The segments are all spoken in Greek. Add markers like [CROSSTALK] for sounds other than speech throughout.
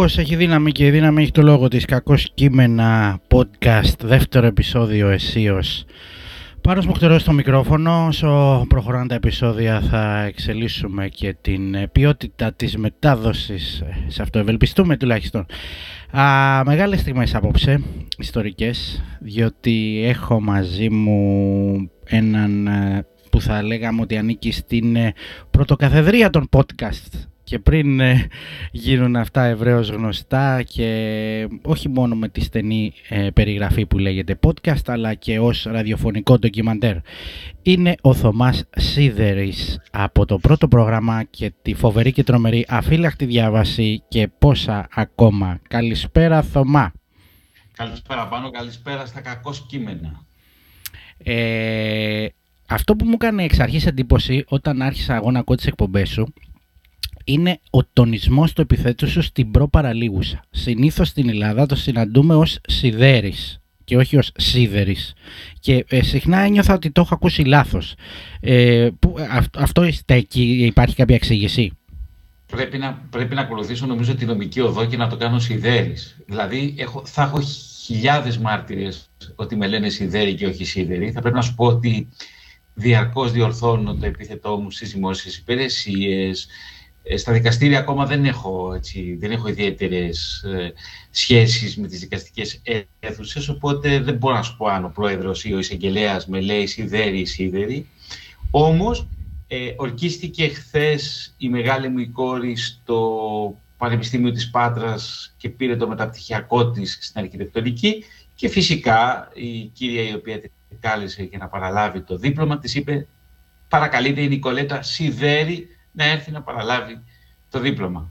λόγος έχει δύναμη και η δύναμη έχει το λόγο της. Κακός κείμενα podcast δεύτερο επεισόδιο εσείως Πάρος Μοχτερό στο μικρόφωνο, όσο προχωράνε τα επεισόδια θα εξελίσσουμε και την ποιότητα της μετάδοσης, σε αυτό. Ευελπιστούμε τουλάχιστον. Α, μεγάλες στιγμές απόψε, ιστορικές, διότι έχω μαζί μου έναν ε, που θα λέγαμε ότι ανήκει στην ε, πρωτοκαθεδρία των podcast και πριν ε, γίνουν αυτά ευρέως γνωστά και όχι μόνο με τη στενή ε, περιγραφή που λέγεται podcast αλλά και ως ραδιοφωνικό ντοκιμαντέρ. Είναι ο Θωμάς Σίδερης από το πρώτο πρόγραμμα και τη φοβερή και τρομερή αφύλακτη διάβαση και πόσα ακόμα. Καλησπέρα Θωμά. Καλησπέρα πάνω, καλησπέρα στα κακό κείμενα. Ε, αυτό που μου έκανε εξ αρχής εντύπωση όταν άρχισα εγώ να ακούω τις εκπομπές σου είναι ο τονισμός του επιθέτου σου στην προπαραλίγουσα. Συνήθως στην Ελλάδα το συναντούμε ως σιδέρης και όχι ως σίδερης. Και ε, συχνά ένιωθα ότι το έχω ακούσει λάθος. Ε, που, αυτό στέκει, υπάρχει κάποια εξήγηση; Πρέπει να, πρέπει να ακολουθήσω νομίζω τη νομική οδό και να το κάνω σιδέρης. Δηλαδή έχω, θα έχω χιλιάδες μάρτυρες ότι με λένε σιδέρη και όχι σίδερη. Θα πρέπει να σου πω ότι διαρκώς διορθώνω το επίθετό μου στις δημόσιες υπηρεσίες, ε, στα δικαστήρια ακόμα δεν έχω, έτσι, δεν έχω ιδιαίτερες ε, σχέσεις με τις δικαστικές αίθουσες, οπότε δεν μπορώ να σου πω αν ο πρόεδρος ή ο εισαγγελέας με λέει σιδέρι ή σίδερη. Όμως, ε, ορκίστηκε χθες η μεγάλη μου η κόρη στο Πανεπιστήμιο της Πάτρας και πήρε το μεταπτυχιακό της στην αρχιτεκτονική και φυσικά η κυρία η οποία την κάλεσε για να παραλάβει το δίπλωμα της είπε παρακαλείται η Νικολέτα Σιδέρη να έρθει να παραλάβει το δίπλωμα.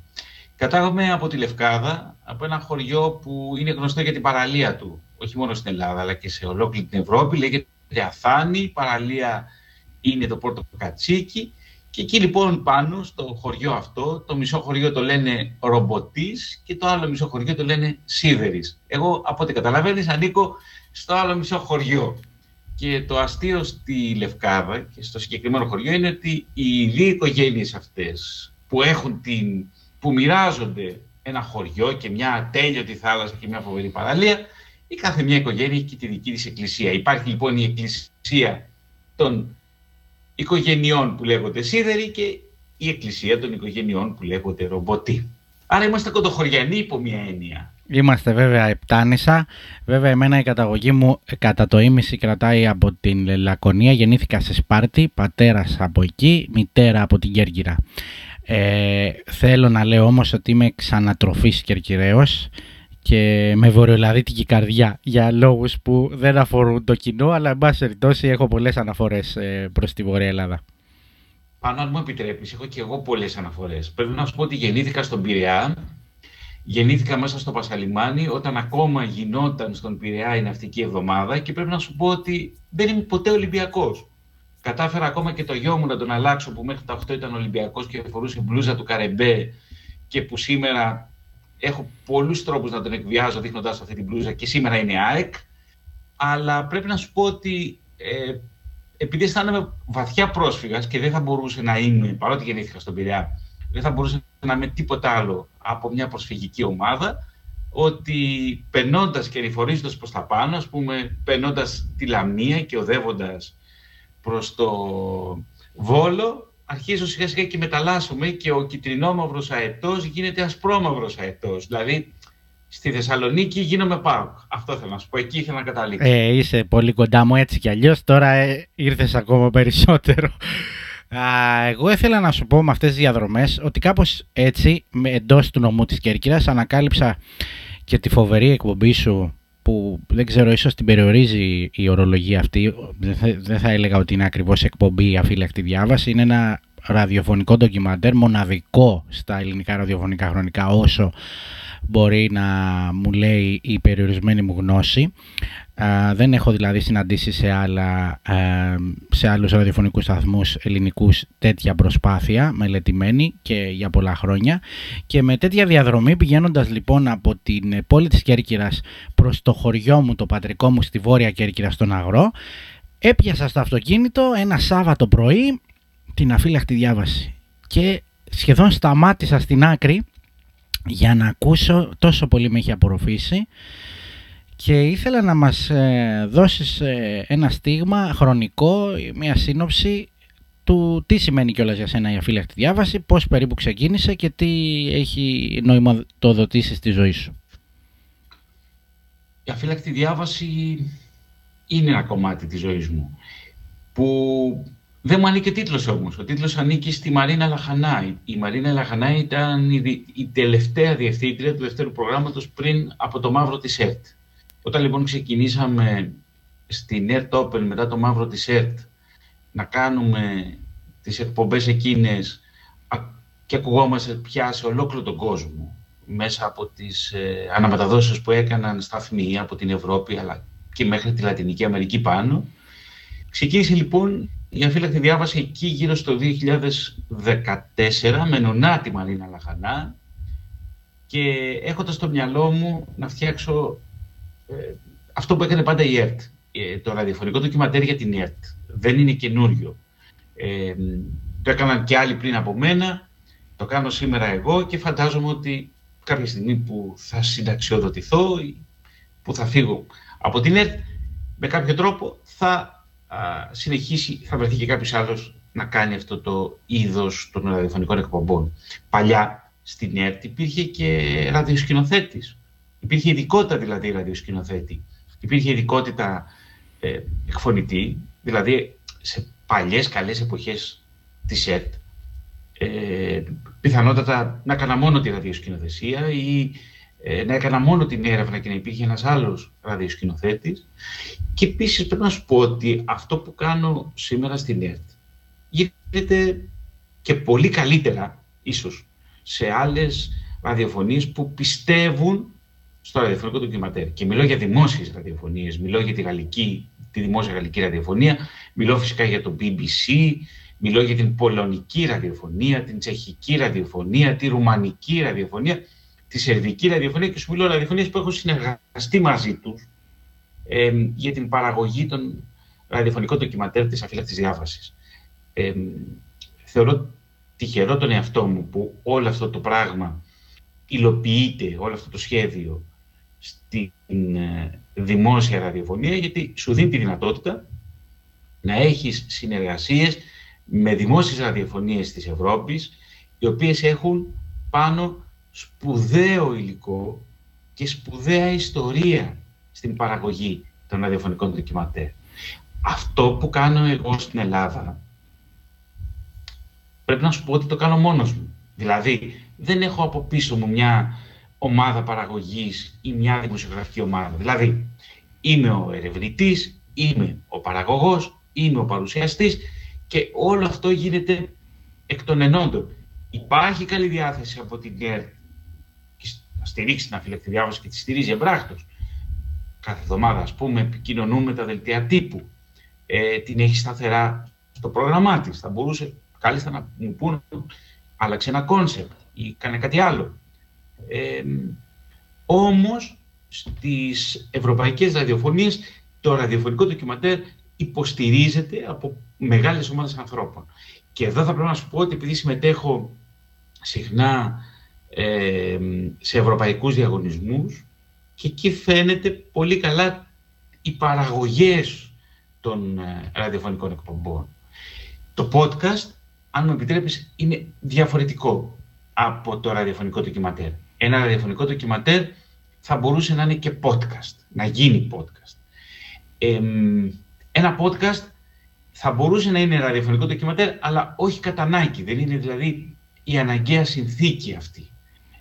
Κατάγομαι από τη Λευκάδα, από ένα χωριό που είναι γνωστό για την παραλία του, όχι μόνο στην Ελλάδα, αλλά και σε ολόκληρη την Ευρώπη. Λέγεται Αθάνη, η παραλία είναι το Πόρτο Κατσίκι. Και εκεί λοιπόν πάνω στο χωριό αυτό, το μισό χωριό το λένε Ρομποτής και το άλλο μισό χωριό το λένε Σίδερης. Εγώ από ό,τι καταλαβαίνεις ανήκω στο άλλο μισό χωριό. Και το αστείο στη Λευκάδα και στο συγκεκριμένο χωριό είναι ότι οι δύο οικογένειες αυτές που έχουν την, που μοιράζονται ένα χωριό και μια ατέλειωτη θάλασσα και μια φοβερή παραλία, η κάθε μια οικογένεια έχει και τη δική της εκκλησία. Υπάρχει λοιπόν η εκκλησία των οικογενειών που λέγονται σίδεροι και η εκκλησία των οικογενειών που λέγονται ρομποτοί. Άρα είμαστε κοντοχωριανοί υπό μια έννοια. Είμαστε βέβαια επτάνησα. Βέβαια εμένα η καταγωγή μου κατά το ίμιση κρατάει από την Λακωνία. Γεννήθηκα σε Σπάρτη, πατέρας από εκεί, μητέρα από την Κέρκυρα. Ε, θέλω να λέω όμως ότι είμαι ξανατροφής Κερκυραίος και με βορειολαδίτικη καρδιά για λόγους που δεν αφορούν το κοινό αλλά εν πάση περιπτώσει έχω πολλές αναφορές ε, προς τη Βόρεια Ελλάδα. Πάνω αν μου επιτρέπεις, έχω και εγώ πολλές αναφορές. Πρέπει να σου πω ότι γεννήθηκα στον Πειραιά Γεννήθηκα μέσα στο Πασαλιμάνι όταν ακόμα γινόταν στον Πειραιά η ναυτική εβδομάδα και πρέπει να σου πω ότι δεν είμαι ποτέ Ολυμπιακός. Κατάφερα ακόμα και το γιο μου να τον αλλάξω που μέχρι τα 8 ήταν Ολυμπιακός και φορούσε μπλούζα του Καρεμπέ και που σήμερα έχω πολλούς τρόπους να τον εκβιάζω δείχνοντας αυτή την μπλούζα και σήμερα είναι ΑΕΚ. Αλλά πρέπει να σου πω ότι ε, επειδή αισθάνομαι βαθιά πρόσφυγας και δεν θα μπορούσε να είμαι, παρότι γεννήθηκα στον Πειραιά, δεν θα μπορούσε να είμαι τίποτα άλλο από μια προσφυγική ομάδα, ότι περνώντας και ρηφορίζοντας προς τα πάνω, ας πούμε, περνώντας τη Λαμία και οδεύοντας προς το Βόλο, αρχίζω σιγά σιγά και μεταλλάσσομαι και ο κυτρινόμαυρος αετός γίνεται ασπρόμαυρος αετός. Δηλαδή, στη Θεσσαλονίκη γίνομαι πάω. Αυτό θέλω να σου πω. Εκεί ήθελα να καταλήξω. Ε, είσαι πολύ κοντά μου έτσι κι αλλιώς. Τώρα ε, ήρθες ακόμα περισσότερο εγώ ήθελα να σου πω με αυτές τις διαδρομές ότι κάπως έτσι εντός του νομού της Κέρκυρας ανακάλυψα και τη φοβερή εκπομπή σου που δεν ξέρω ίσως την περιορίζει η ορολογία αυτή. Δεν θα, έλεγα ότι είναι ακριβώς εκπομπή αφύλακτη διάβαση. Είναι ένα ραδιοφωνικό ντοκιμαντέρ μοναδικό στα ελληνικά ραδιοφωνικά χρονικά όσο μπορεί να μου λέει η περιορισμένη μου γνώση δεν έχω δηλαδή συναντήσει σε, άλλα, σε άλλους ραδιοφωνικούς σταθμούς ελληνικούς τέτοια προσπάθεια μελετημένη και για πολλά χρόνια. Και με τέτοια διαδρομή πηγαίνοντας λοιπόν από την πόλη της Κέρκυρας προς το χωριό μου, το πατρικό μου στη Βόρεια Κέρκυρα στον Αγρό έπιασα στο αυτοκίνητο ένα Σάββατο πρωί την αφύλακτη διάβαση και σχεδόν σταμάτησα στην άκρη για να ακούσω, τόσο πολύ με έχει απορροφήσει και ήθελα να μας ε, δώσεις ε, ένα στίγμα χρονικό, μια σύνοψη του τι σημαίνει κιόλας για σένα η αφύλακτη διάβαση, πώς περίπου ξεκίνησε και τι έχει νοηματοδοτήσει στη ζωή σου. Η αφύλακτη διάβαση είναι ένα κομμάτι της ζωής μου που δεν μου ανήκει ο τίτλος όμως. Ο τίτλος ανήκει στη Μαρίνα Λαχανά. Η Μαρίνα Λαχανά ήταν η, τελευταία διευθύντρια του δεύτερου προγράμματος πριν από το μαύρο της ΕΡΤ. Όταν λοιπόν ξεκινήσαμε στην ΕΡΤ Open μετά το μαύρο της ΕΡΤ να κάνουμε τις εκπομπές εκείνες και ακουγόμαστε πια σε ολόκληρο τον κόσμο μέσα από τις ε, αναμεταδόσεις που έκαναν σταθμοί από την Ευρώπη αλλά και μέχρι τη Λατινική Αμερική πάνω. Ξεκίνησε λοιπόν η αφύλακτη διάβαση εκεί γύρω στο 2014 με νονά τη Μαρίνα Λαχανά και έχοντας στο μυαλό μου να φτιάξω ε, αυτό που έκανε πάντα η ΕΡΤ, ε, το ραδιοφωνικό ντοκιματέρ για την ΕΡΤ. Δεν είναι καινούριο. Ε, το έκαναν και άλλοι πριν από μένα, το κάνω σήμερα εγώ και φαντάζομαι ότι κάποια στιγμή που θα συνταξιοδοτηθώ ή που θα φύγω από την ΕΡΤ, με κάποιο τρόπο θα συνεχίσει, θα βρεθεί και κάποιος άλλος να κάνει αυτό το είδος των ραδιοφωνικών εκπομπών. Παλιά στην ΕΡΤ υπήρχε και ραδιοσκηνοθέτης. Υπήρχε ειδικότητα δηλαδή ραδιοσκηνοθέτη. Υπήρχε ειδικότητα ε, εκφωνητή, δηλαδή σε παλιές καλές εποχές της ΕΡΤ, ε, πιθανότατα να έκανα μόνο τη ραδιοσκηνοθεσία ή ε, να έκανα μόνο την έρευνα και να υπήρχε ένας άλλος ραδιοσκηνοθέτης. Και επίσης πρέπει να σου πω ότι αυτό που κάνω σήμερα στην ΕΡΤ γίνεται και πολύ καλύτερα ίσως σε άλλες ραδιοφωνίες που πιστεύουν στο ραδιοφωνικό ντοκιματέρ. Και μιλώ για δημόσιες ραδιοφωνίες, μιλώ για τη, γαλλική, τη δημόσια γαλλική ραδιοφωνία, μιλώ φυσικά για το BBC, μιλώ για την πολωνική ραδιοφωνία, την τσεχική ραδιοφωνία, τη ρουμανική ραδιοφωνία τη σερβική ραδιοφωνία και σου μιλώ ραδιοφωνίες που έχω συνεργαστεί μαζί τους ε, για την παραγωγή των ραδιοφωνικών ντοκιματέρ της αφύλακτη διάβασης. Ε, θεωρώ τυχερό τον εαυτό μου που όλο αυτό το πράγμα υλοποιείται, όλο αυτό το σχέδιο στην ε, δημόσια ραδιοφωνία, γιατί σου δίνει τη δυνατότητα να έχεις συνεργασίες με δημόσιες ραδιοφωνίες της Ευρώπης, οι οποίες έχουν πάνω σπουδαίο υλικό και σπουδαία ιστορία στην παραγωγή των ραδιοφωνικών ντοκιματέρ. Αυτό που κάνω εγώ στην Ελλάδα, πρέπει να σου πω ότι το κάνω μόνος μου. Δηλαδή, δεν έχω από πίσω μου μια ομάδα παραγωγής ή μια δημοσιογραφική ομάδα. Δηλαδή, είμαι ο ερευνητής, είμαι ο παραγωγός, είμαι ο παρουσιαστής και όλο αυτό γίνεται εκ των ενόντων. Υπάρχει καλή διάθεση από την ΕΡΤ να στηρίξει την Αφύλαχτη Διάβαση και τη στηρίζει εμπράκτως. Κάθε εβδομάδα, ας πούμε, επικοινωνούμε τα δελτία τύπου. Ε, την έχει σταθερά στο πρόγραμμά της. Θα μπορούσε κάλλιστα να μου πούνε άλλαξε ένα concept ή κάνε κάτι άλλο. Ε, όμως στις ευρωπαϊκές ραδιοφωνίες το ραδιοφωνικό ντοκιματέρ υποστηρίζεται από μεγάλες ομάδες ανθρώπων. Και εδώ θα πρέπει να σου πω ότι επειδή συμμετέχω συχνά σε ευρωπαϊκούς διαγωνισμούς και εκεί φαίνεται πολύ καλά οι παραγωγές των ε, ραδιοφωνικών εκπομπών. Το podcast, αν μου επιτρέπεις, είναι διαφορετικό από το ραδιοφωνικό ντοκιματέρ. Ένα ραδιοφωνικό ντοκιματέρ θα μπορούσε να είναι και podcast, να γίνει podcast. ένα podcast θα μπορούσε να είναι ραδιοφωνικό ντοκιματέρ, αλλά όχι κατά ανάγκη. Δεν είναι δηλαδή η αναγκαία συνθήκη αυτή.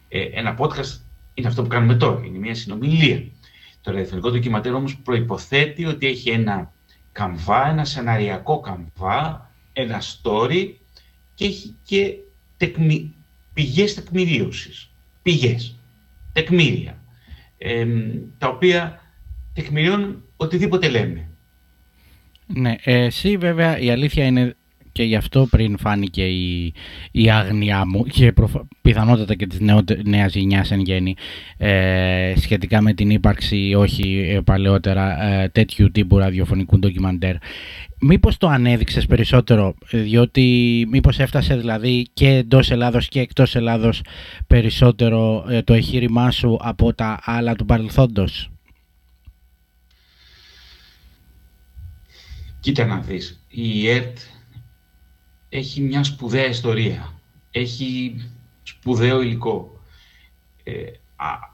Ε, ένα podcast είναι αυτό που κάνουμε τώρα, είναι μια συνομιλία. Το ραδιοφωνικό ντοκιματέρ όμως προϋποθέτει ότι έχει ένα καμβά, ένα σεναριακό καμβά, ένα story και έχει και τεκμη... πηγές τεκμηρίωσης. Πηγές, τεκμήρια, ε, τα οποία τεκμηριώνουν οτιδήποτε λέμε. Ναι, εσύ βέβαια η αλήθεια είναι και γι' αυτό πριν φάνηκε η, η άγνοια μου και πιθανότατα και της νέο, νέας γενιάς εν γέννη ε, σχετικά με την ύπαρξη όχι ε, παλαιότερα ε, τέτοιου τύπου ραδιοφωνικού ντοκιμαντέρ. Μήπως το ανέδειξες περισσότερο, διότι μήπως έφτασε δηλαδή και εντός Ελλάδος και εκτός Ελλάδος περισσότερο το εγχείρημά σου από τα άλλα του παρελθόντος; Κοίτα να δεις, η ΕΡΤ έχει μια σπουδαία ιστορία. Έχει σπουδαίο υλικό. Ε,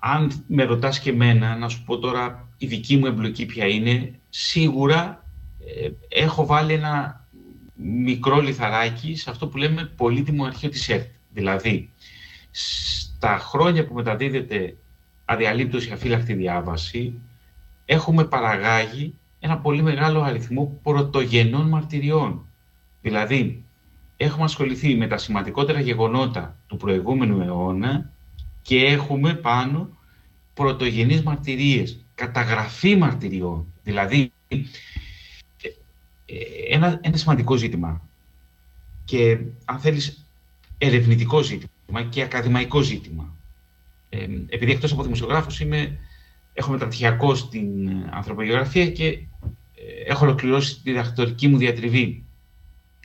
αν με ρωτάς και εμένα, να σου πω τώρα η δική μου εμπλοκή ποια είναι, σίγουρα ε, έχω βάλει ένα μικρό λιθαράκι σε αυτό που λέμε πολύτιμο αρχείο της ΕΡΤ. Δηλαδή, στα χρόνια που μεταδίδεται αδιαλείπτωση αφύλακτη διάβαση, έχουμε παραγάγει ένα πολύ μεγάλο αριθμό πρωτογενών μαρτυριών. Δηλαδή, έχουμε ασχοληθεί με τα σημαντικότερα γεγονότα του προηγούμενου αιώνα και έχουμε πάνω πρωτογενείς μαρτυρίες, καταγραφή μαρτυριών. Δηλαδή, ε, ε, ένα, ένα σημαντικό ζήτημα και αν θέλεις ερευνητικό ζήτημα και ακαδημαϊκό ζήτημα. Ε, επειδή εκτός από δημοσιογράφος είμαι, έχω μεταπτυχιακό στην ανθρωπογεωγραφία και έχω ολοκληρώσει τη διδακτορική μου διατριβή.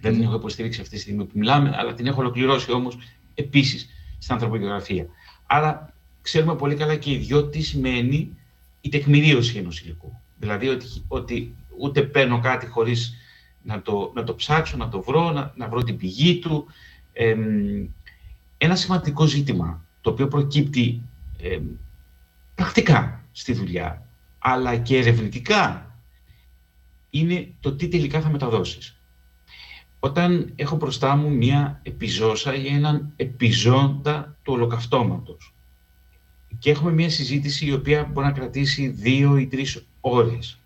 Δεν την έχω υποστηρίξει αυτή τη στιγμή που μιλάμε, αλλά την έχω ολοκληρώσει όμως επίσης στην ανθρωπογεωγραφία. Άρα ξέρουμε πολύ καλά και οι δυο τι σημαίνει η τεκμηρίωση ενός υλικού. Δηλαδή ότι, ότι ούτε παίρνω κάτι χωρίς να το, να το ψάξω, να το βρω, να, να βρω την πηγή του. ένα σημαντικό ζήτημα, το οποίο προκύπτει ε, πρακτικά στη δουλειά, αλλά και ερευνητικά είναι το τι τελικά θα μεταδώσεις. Όταν έχω μπροστά μου μία επιζώσα ή έναν επιζώντα του ολοκαυτώματος και έχουμε μία συζήτηση η οποία μπορεί να κρατήσει δύο ή τρεις ώρες,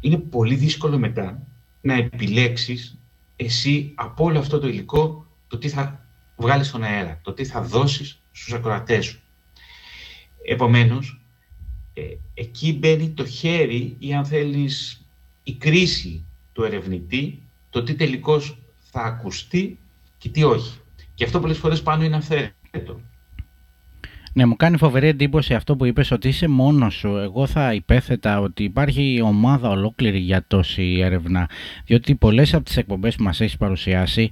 είναι πολύ δύσκολο μετά να επιλέξεις εσύ από όλο αυτό το υλικό το τι θα βγάλεις στον αέρα, το τι θα δώσεις στους ακροατές σου. Επομένως, ε, εκεί μπαίνει το χέρι ή αν θέλεις η κρίση του ερευνητή, το τι τελικώς θα ακουστεί και τι όχι. Και αυτό πολλές φορές πάνω είναι αυθαίρετο. Ναι, μου κάνει φοβερή εντύπωση αυτό που είπες ότι είσαι μόνος σου. Εγώ θα υπέθετα ότι υπάρχει ομάδα ολόκληρη για τόση έρευνα, διότι πολλές από τις εκπομπές που μας έχεις παρουσιάσει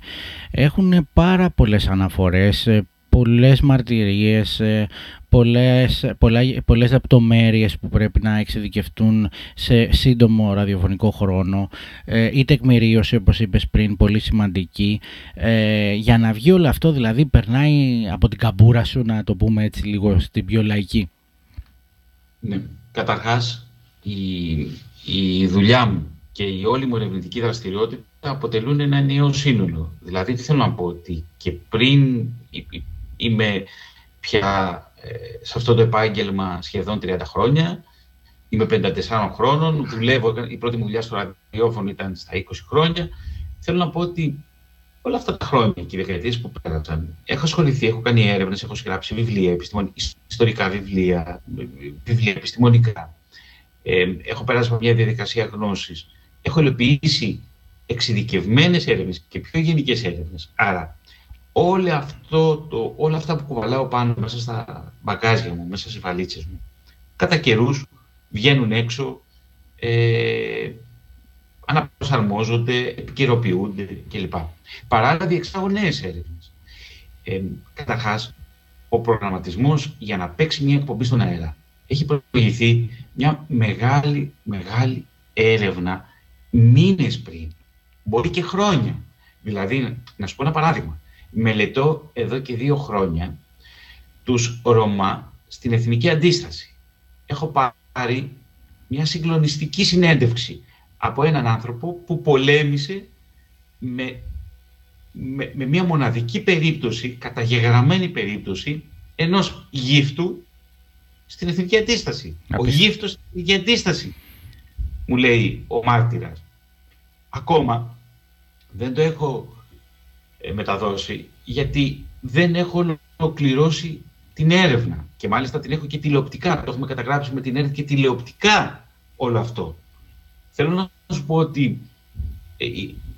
έχουν πάρα πολλές αναφορές, πολλές μαρτυρίες, ε, πολλές, πολλά, πολλές λεπτομέρειες που πρέπει να εξειδικευτούν σε σύντομο ραδιοφωνικό χρόνο. Ε, ή τεκμηρίωση όπως είπες πριν πολύ σημαντική. Ε, για να βγει όλο αυτό δηλαδή περνάει από την καμπούρα σου να το πούμε έτσι λίγο στην πιο λαϊκή. Ναι, καταρχάς η, η δουλειά μου και η όλη μου ερευνητική δραστηριότητα αποτελούν ένα νέο σύνολο. Δηλαδή, τι θέλω να πω, ότι και πριν είμαι πια ε, σε αυτό το επάγγελμα σχεδόν 30 χρόνια. Είμαι 54 χρόνων, δουλεύω, η πρώτη μου δουλειά στο ραδιόφωνο ήταν στα 20 χρόνια. Θέλω να πω ότι όλα αυτά τα χρόνια και οι δεκαετίε που πέρασαν, έχω ασχοληθεί, έχω κάνει έρευνες, έχω συγγράψει βιβλία, επιστημον... ιστορικά βιβλία, βιβλία επιστημονικά. Ε, έχω περάσει από μια διαδικασία γνώσης. Έχω υλοποιήσει εξειδικευμένες έρευνες και πιο γενικές έρευνες. Άρα, όλο αυτό το, όλα αυτά που κουβαλάω πάνω μέσα στα μπαγκάζια μου, μέσα στις βαλίτσες μου, κατά καιρούς βγαίνουν έξω, ε, αναπροσαρμόζονται, επικαιροποιούνται κλπ. Παράλληλα διεξάγω νέες έρευνες. Ε, Καταρχάς, ο προγραμματισμός για να παίξει μια εκπομπή στον αέρα έχει προηγηθεί μια μεγάλη, μεγάλη έρευνα μήνες πριν, μπορεί και χρόνια. Δηλαδή, να σου πω ένα παράδειγμα μελετώ εδώ και δύο χρόνια τους Ρωμά στην Εθνική Αντίσταση. Έχω πάρει μια συγκλονιστική συνέντευξη από έναν άνθρωπο που πολέμησε με, με, μια μοναδική περίπτωση, καταγεγραμμένη περίπτωση, ενός γύφτου στην Εθνική Αντίσταση. Ο γύφτος στην Εθνική Αντίσταση, μου λέει ο μάρτυρας. Ακόμα δεν το έχω ε, μεταδώσει, γιατί δεν έχω ολοκληρώσει την έρευνα. Και μάλιστα την έχω και τηλεοπτικά. Το έχουμε καταγράψει με την έρευνα και τηλεοπτικά όλο αυτό. Θέλω να σου πω ότι ε,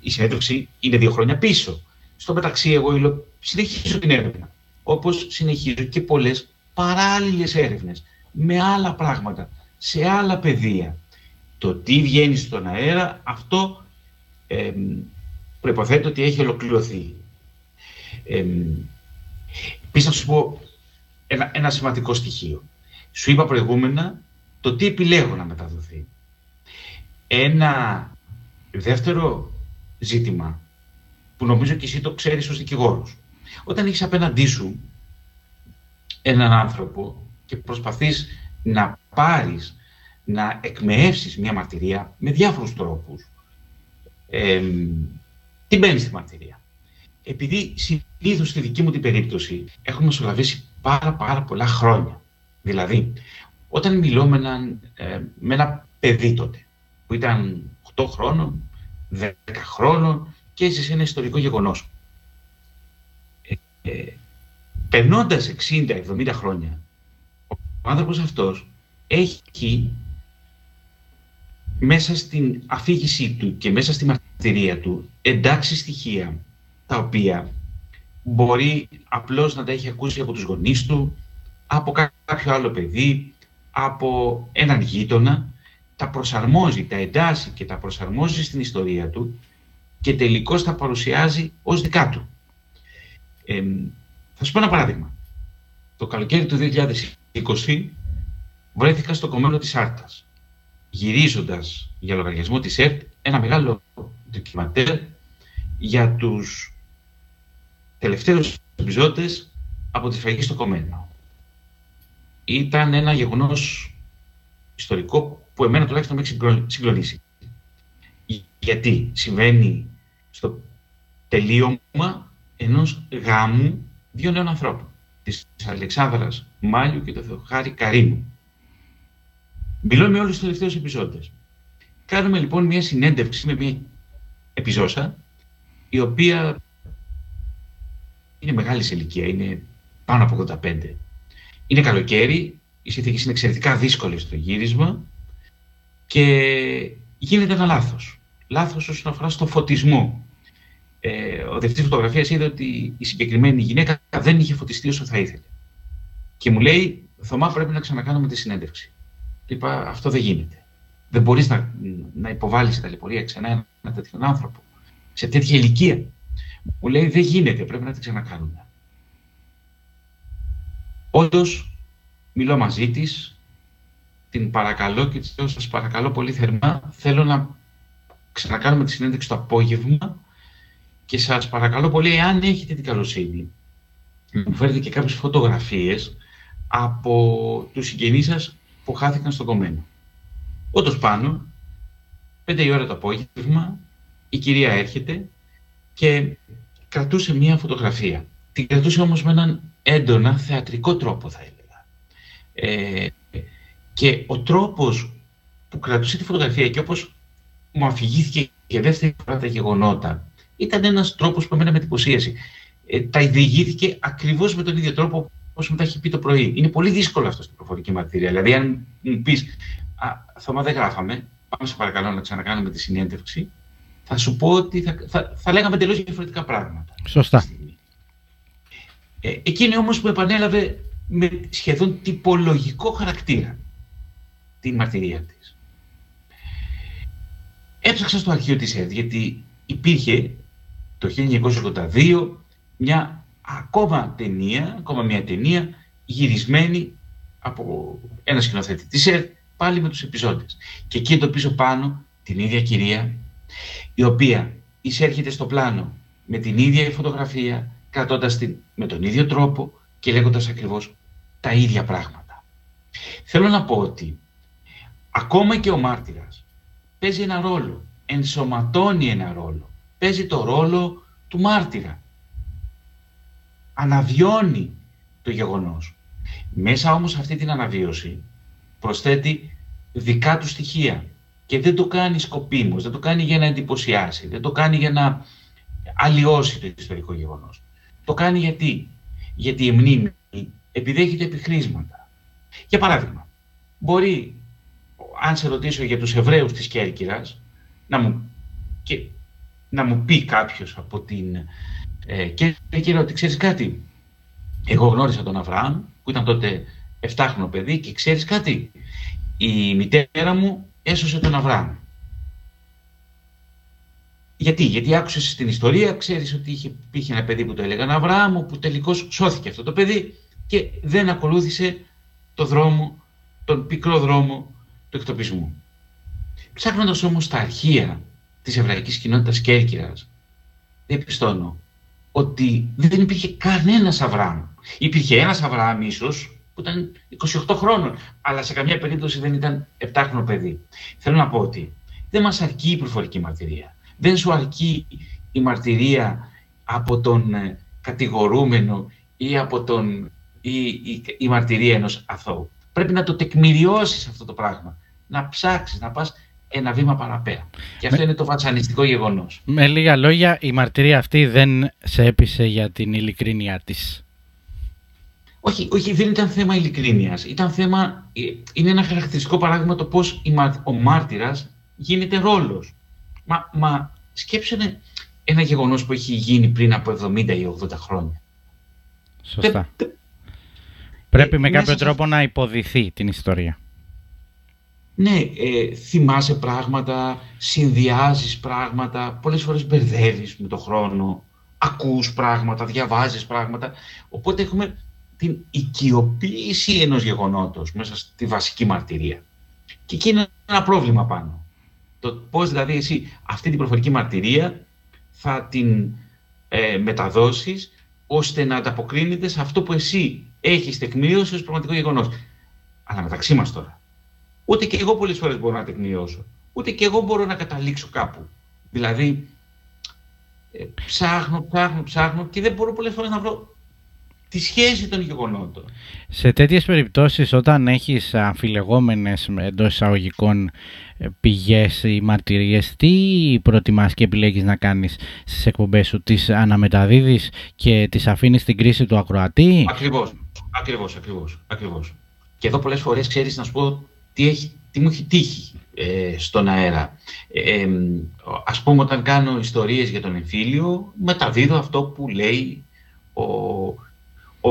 η συνέντευξη είναι δύο χρόνια πίσω. Στο μεταξύ, εγώ συνεχίζω την έρευνα. Όπως συνεχίζω και πολλές παράλληλες έρευνες με άλλα πράγματα, σε άλλα πεδία. Το τι βγαίνει στον αέρα, αυτό ε, προϋποθέτει ότι έχει ολοκληρωθεί. Ε, Επίσης να σου πω ένα, ένα σημαντικό στοιχείο. Σου είπα προηγούμενα το τι επιλέγω να μεταδοθεί. Ένα δεύτερο ζήτημα που νομίζω και εσύ το ξέρεις ως δικηγόρος. Όταν έχεις απέναντί σου έναν άνθρωπο και προσπαθείς να πάρεις, να εκμεεύσεις μια μαρτυρία με διάφορους τρόπους, ε, τι μπαίνει στη μαρτυρία. Επειδή συνήθω στη δική μου την περίπτωση έχουμε μεσολαβήσει πάρα πάρα πολλά χρόνια. Δηλαδή, όταν μιλώ με, έναν, ε, με ένα παιδί τότε, που ήταν 8 χρόνων, 10 χρόνων και έζησε σε ένα ιστορικό γεγονός. Ε, ε, περνώντας 60-70 χρόνια, ο άνθρωπος αυτός έχει μέσα στην αφήγησή του και μέσα στη μαρτυρία του εντάξει στοιχεία τα οποία μπορεί απλώς να τα έχει ακούσει από τους γονείς του, από κάποιο άλλο παιδί, από έναν γείτονα, τα προσαρμόζει, τα εντάσσει και τα προσαρμόζει στην ιστορία του και τελικώς τα παρουσιάζει ως δικά του. Ε, θα σου πω ένα παράδειγμα. Το καλοκαίρι του 2020 βρέθηκα στο κομμένο της Άρτας, γυρίζοντας για λογαριασμό της ΕΡΤ ένα μεγάλο ντοκιματέρ για τους τελευταίους επιζώτες από τη σφαγή στο κομμένο. Ήταν ένα γεγονός ιστορικό που εμένα τουλάχιστον με έχει συγκλονίσει. Γιατί συμβαίνει στο τελείωμα ενός γάμου δύο νέων ανθρώπων, της Αλεξάνδρας Μάλιου και του Θεοχάρη Καρίνου. Μιλώ με όλους τους τελευταίους επιζώντες. Κάνουμε λοιπόν μια συνέντευξη με μια επιζώσα, η οποία είναι μεγάλης σε ηλικία, είναι πάνω από 85. Είναι καλοκαίρι, οι συνθήκες είναι εξαιρετικά δύσκολες στο γύρισμα και γίνεται ένα λάθος. Λάθος όσον αφορά στο φωτισμό. Ε, ο διευθυντής φωτογραφίας είδε ότι η συγκεκριμένη γυναίκα δεν είχε φωτιστεί όσο θα ήθελε. Και μου λέει, Θωμά, πρέπει να ξανακάνουμε τη συνέντευξη. Του είπα, αυτό δεν γίνεται. Δεν μπορείς να, να υποβάλεις τα ταλαιπωρία ξανά ένα τέτοιον άνθρωπο σε τέτοια ηλικία. Μου λέει, δεν γίνεται, πρέπει να τη ξανακάνουμε. Όντως, μιλώ μαζί της, την παρακαλώ και της λέω, σας παρακαλώ πολύ θερμά, θέλω να ξανακάνουμε τη συνέντευξη το απόγευμα και σας παρακαλώ πολύ, εάν έχετε την καλοσύνη, μου φέρετε και κάποιες φωτογραφίες από τους συγγενείς σας που χάθηκαν στο κομμένο. Όντως πάνω, πέντε η ώρα το απόγευμα, η κυρία έρχεται και κρατούσε μία φωτογραφία. Την κρατούσε όμως με έναν έντονα θεατρικό τρόπο, θα έλεγα. Ε, και ο τρόπος που κρατούσε τη φωτογραφία και όπως μου αφηγήθηκε και δεύτερη φορά τα γεγονότα, ήταν ένας τρόπος που εμένα με εντυπωσίασε. Ε, τα διηγήθηκε ακριβώς με τον ίδιο τρόπο όπως μου τα έχει πει το πρωί. Είναι πολύ δύσκολο αυτό στην προφορική μαρτυρία. Δηλαδή, αν μου πεις, Θωμά, δεν γράφαμε, πάμε σε παρακαλώ να ξανακάνουμε τη συνέντευξη, θα σου πω ότι θα, θα, θα λέγαμε τελείω διαφορετικά πράγματα. Σωστά. Ε, εκείνη όμως που επανέλαβε με σχεδόν τυπολογικό χαρακτήρα την μαρτυρία της. Έψαξα στο αρχείο της ΕΔ, γιατί υπήρχε το 1982 μια ακόμα ταινία, ακόμα μια ταινία γυρισμένη από ένα σκηνοθέτη της ΕΔ, πάλι με τους επιζώντες. Και εκεί εντοπίζω πάνω την ίδια κυρία, η οποία εισέρχεται στο πλάνο με την ίδια φωτογραφία, κρατώντας την με τον ίδιο τρόπο και λέγοντας ακριβώς τα ίδια πράγματα. Θέλω να πω ότι ακόμα και ο μάρτυρας παίζει ένα ρόλο, ενσωματώνει ένα ρόλο, παίζει το ρόλο του μάρτυρα. Αναβιώνει το γεγονός. Μέσα όμως αυτή την αναβίωση προσθέτει δικά του στοιχεία και δεν το κάνει σκοπίμως, δεν το κάνει για να εντυπωσιάσει, δεν το κάνει για να αλλοιώσει το ιστορικό γεγονός. Το κάνει γιατί; Γιατί η μνήμη επιδέχεται επιχρήσματα. Για παράδειγμα, μπορεί, αν σε ρωτήσω για τους Εβραίους της Κέρκυρας, να μου... και να μου πει κάποιος από την ε, Κέρκυρα ότι ξέρεις κάτι. Εγώ γνώρισα τον Αβραάμ που ήταν τότε 7χρονο παιδί και ξέρεις κάτι. Η μητέρα μου έσωσε τον Αβραάμ. Γιατί, γιατί άκουσες στην ιστορία, ξέρεις ότι είχε, υπήρχε ένα παιδί που το έλεγαν Αβραάμ, που τελικώς σώθηκε αυτό το παιδί και δεν ακολούθησε το δρόμο, τον πικρό δρόμο του εκτοπισμού. Ψάχνοντας όμως τα αρχεία της εβραϊκής κοινότητας Κέρκυρας, διαπιστώνω ότι δεν υπήρχε κανένας Αβραάμ. Υπήρχε ένας Αβραάμ ίσως, που ήταν 28 χρόνων, αλλά σε καμιά περίπτωση δεν ήταν 7χρονο παιδί. Θέλω να πω ότι δεν μας αρκεί η προφορική μαρτυρία. Δεν σου αρκεί η μαρτυρία από τον ε, κατηγορούμενο ή από τον, η, η, η μαρτυρία ενός αθώου. Πρέπει να το τεκμηριώσεις αυτό το πράγμα. Να ψάξεις, να πας ένα βήμα παραπέρα. Και αυτό είναι το βασανιστικό γεγονός. Με λίγα λόγια, η μαρτυρία αυτή δεν σε έπεισε για την ειλικρίνειά της. Όχι, όχι, δεν ήταν θέμα ειλικρίνειας. Ήταν θέμα, ε, είναι ένα χαρακτηριστικό παράδειγμα το πώς ο μάρτυρας γίνεται ρόλος. Μα, μα σκέψτε ένα γεγονός που έχει γίνει πριν από 70 ή 80 χρόνια. Σωστά. Πρέπει με κάποιο τρόπο να υποδηθεί την ιστορία. Ναι, ε, θυμάσαι πράγματα, συνδυάζεις πράγματα, πολλές φορές μπερδεύεις με το χρόνο, ακούς πράγματα, διαβάζεις πράγματα. Οπότε έχουμε την οικειοποίηση ενός γεγονότος μέσα στη βασική μαρτυρία. Και εκεί είναι ένα πρόβλημα πάνω. Το πώς δηλαδή εσύ αυτή την προφορική μαρτυρία θα την ε, μεταδώσεις ώστε να ανταποκρίνεται σε αυτό που εσύ έχεις τεκμηρίωσει ως πραγματικό γεγονός. Αλλά μεταξύ μας τώρα, ούτε και εγώ πολλές φορές μπορώ να τεκμηριώσω, ούτε και εγώ μπορώ να καταλήξω κάπου. Δηλαδή, ε, ψάχνω, ψάχνω, ψάχνω και δεν μπορώ πολλές φορές να βρω τη σχέση των γεγονότων. Σε τέτοιες περιπτώσεις όταν έχεις αμφιλεγόμενες εντός εισαγωγικών ε, πηγές ή μαρτυρίες τι προτιμάς και επιλέγεις να κάνεις στις εκπομπές σου τις αναμεταδίδεις και τις αφήνεις στην κρίση του ακροατή; Ακριβώς, ακριβώς, ακριβώς, ακριβώς. Και εδώ πολλές φορές ξέρεις να σου πω τι, έχει, τι μου έχει τύχει ε, στον αέρα. Ε, ας πούμε όταν κάνω ιστορίες για τον εμφύλιο μεταδίδω αυτό που λέει ο, ο,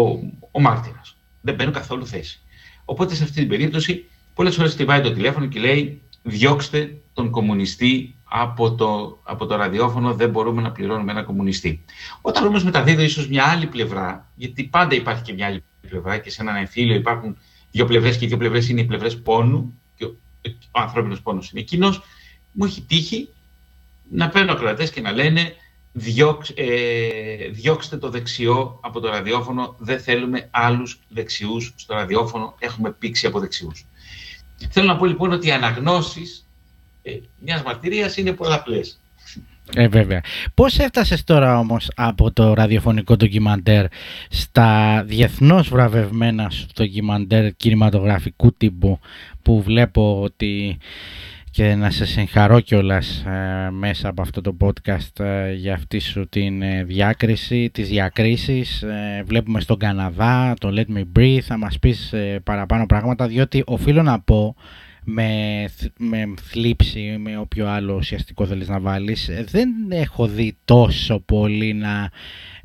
ο μάρτυρας. Δεν παίρνω καθόλου θέση. Οπότε σε αυτή την περίπτωση πολλές φορές χτυπάει το τηλέφωνο και λέει διώξτε τον κομμουνιστή από το, από το ραδιόφωνο, δεν μπορούμε να πληρώνουμε ένα κομμουνιστή. Όταν όμως μεταδίδω ίσως μια άλλη πλευρά, γιατί πάντα υπάρχει και μια άλλη πλευρά και σε έναν εμφύλιο υπάρχουν δύο πλευρές και οι δύο πλευρές είναι οι πλευρές πόνου και ο, ο ανθρώπινος πόνος είναι εκείνος, μου έχει τύχει να παίρνω ακροατές και να λένε διώξ, ε, διώξτε το δεξιό από το ραδιόφωνο, δεν θέλουμε άλλους δεξιούς στο ραδιόφωνο, έχουμε πήξει από δεξιούς. Θέλω να πω λοιπόν ότι οι αναγνώσεις ε, μιας μαρτυρίας είναι πολλαπλές. Ε, βέβαια. Πώς έφτασες τώρα όμως από το ραδιοφωνικό ντοκιμαντέρ στα διεθνώς βραβευμένα ντοκιμαντέρ κινηματογραφικού τύπου που βλέπω ότι και να σε συγχαρώ κιόλας ε, μέσα από αυτό το podcast ε, για αυτή σου την ε, διάκριση, τις διακρίσεις. βλέπουμε στον Καναδά, το Let Me Breathe, θα μας πεις παραπάνω πράγματα, διότι οφείλω να πω με, με θλίψη, με όποιο άλλο ουσιαστικό θέλεις να βάλεις, δεν έχω δει τόσο πολύ να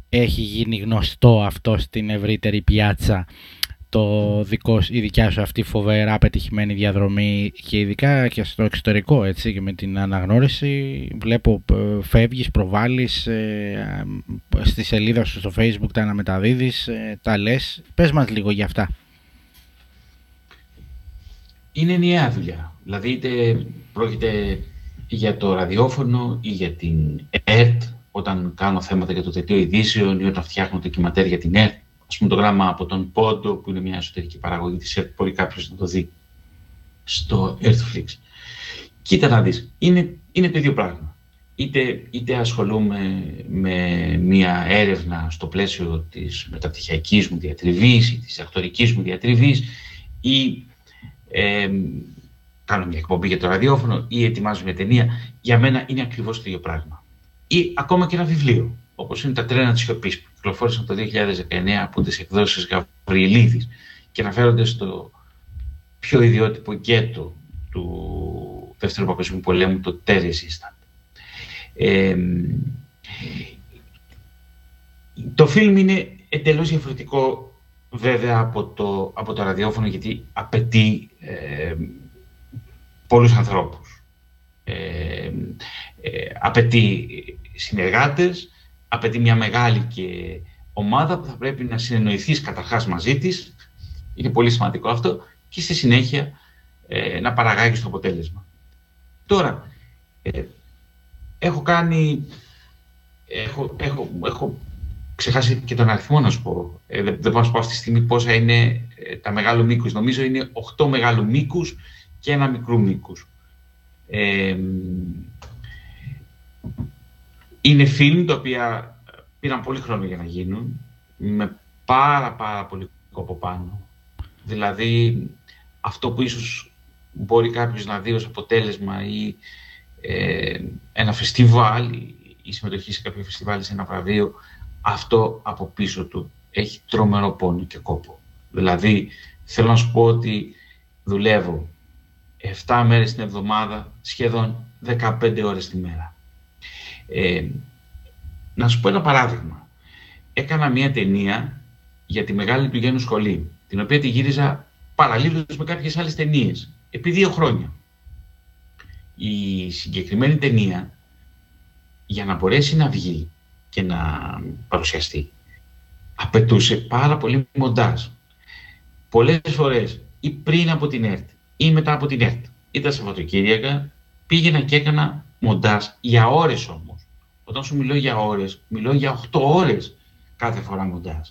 έχει γίνει γνωστό αυτό στην ευρύτερη πιάτσα το δικό, η δικιά σου αυτή φοβερά πετυχημένη διαδρομή και ειδικά και στο εξωτερικό έτσι και με την αναγνώριση βλέπω ε, φεύγεις, προβάλλεις ε, στη σελίδα σου στο facebook τα αναμεταδίδεις, ε, τα λες. Πες μας λίγο για αυτά. Είναι ενιαία δουλειά. Δηλαδή είτε πρόκειται για το ραδιόφωνο ή για την ΕΡΤ όταν κάνω θέματα για το δελτίο ειδήσεων ή όταν φτιάχνω ντοκιματέρ για την ΕΡΤ ας πούμε το γράμμα από τον Πόντο που είναι μια εσωτερική παραγωγή της ΕΡΤ, μπορεί κάποιος να το δει στο Earthflix. Κοίτα να δεις, είναι, είναι το ίδιο πράγμα. Είτε, είτε ασχολούμαι με μια έρευνα στο πλαίσιο της μεταπτυχιακής μου διατριβής ή της ακτορικής μου διατριβής ή ε, κάνω μια εκπομπή για το ραδιόφωνο ή ετοιμάζω μια ταινία, για μένα είναι ακριβώς το ίδιο πράγμα. Ή ακόμα και ένα βιβλίο όπως είναι τα τρένα της σιωπής που κυκλοφόρησαν το 2019 από τις εκδόσεις Γαβριλίδης και αναφέρονται στο πιο ιδιότυπο γκέτο του Δεύτερου Παγκοσμίου Πολέμου, το Terry το φιλμ είναι εντελώς διαφορετικό βέβαια από το, από το ραδιόφωνο γιατί απαιτεί ε, πολλούς ανθρώπους. Ε, απαιτεί συνεργάτες, απαιτεί μια μεγάλη και ομάδα που θα πρέπει να συνεννοηθείς καταρχάς μαζί της, είναι πολύ σημαντικό αυτό, και στη συνέχεια ε, να παραγάγεις το αποτέλεσμα. Τώρα, ε, έχω κάνει, έχω, έχω, έχω ξεχάσει και τον αριθμό να σου πω. Ε, δεν, δεν να σου πω αυτή τη στιγμή πόσα είναι ε, τα μεγάλου μήκους. Νομίζω είναι 8 μεγάλου μήκους και ένα μικρού μήκους. Ε, είναι φιλμ τα οποία πήραν πολύ χρόνο για να γίνουν, με πάρα πάρα πολύ κόπο πάνω. Δηλαδή, αυτό που ίσως μπορεί κάποιος να δει ως αποτέλεσμα ή ε, ένα φεστιβάλ, η συμμετοχή σε κάποιο φεστιβάλ σε ένα βραβείο, αυτό από πίσω του έχει τρομερό πόνο και κόπο. Δηλαδή, θέλω να σου πω ότι δουλεύω 7 μέρες την εβδομάδα, σχεδόν 15 ώρες τη μέρα. Ε, να σου πω ένα παράδειγμα. Έκανα μία ταινία για τη Μεγάλη του Γέννου Σχολή, την οποία τη γύριζα παραλλήλως με κάποιες άλλες ταινίες, επί δύο χρόνια. Η συγκεκριμένη ταινία, για να μπορέσει να βγει και να παρουσιαστεί, απαιτούσε πάρα πολύ μοντάζ. Πολλές φορές, ή πριν από την ΕΡΤ, ή μετά από την ΕΡΤ, ή τα Σαββατοκύριακα, πήγαινα και έκανα μοντάζ για ώρες όμως. Όταν σου μιλώ για ώρες, μιλώ για 8 ώρες κάθε φορά μοντάζ.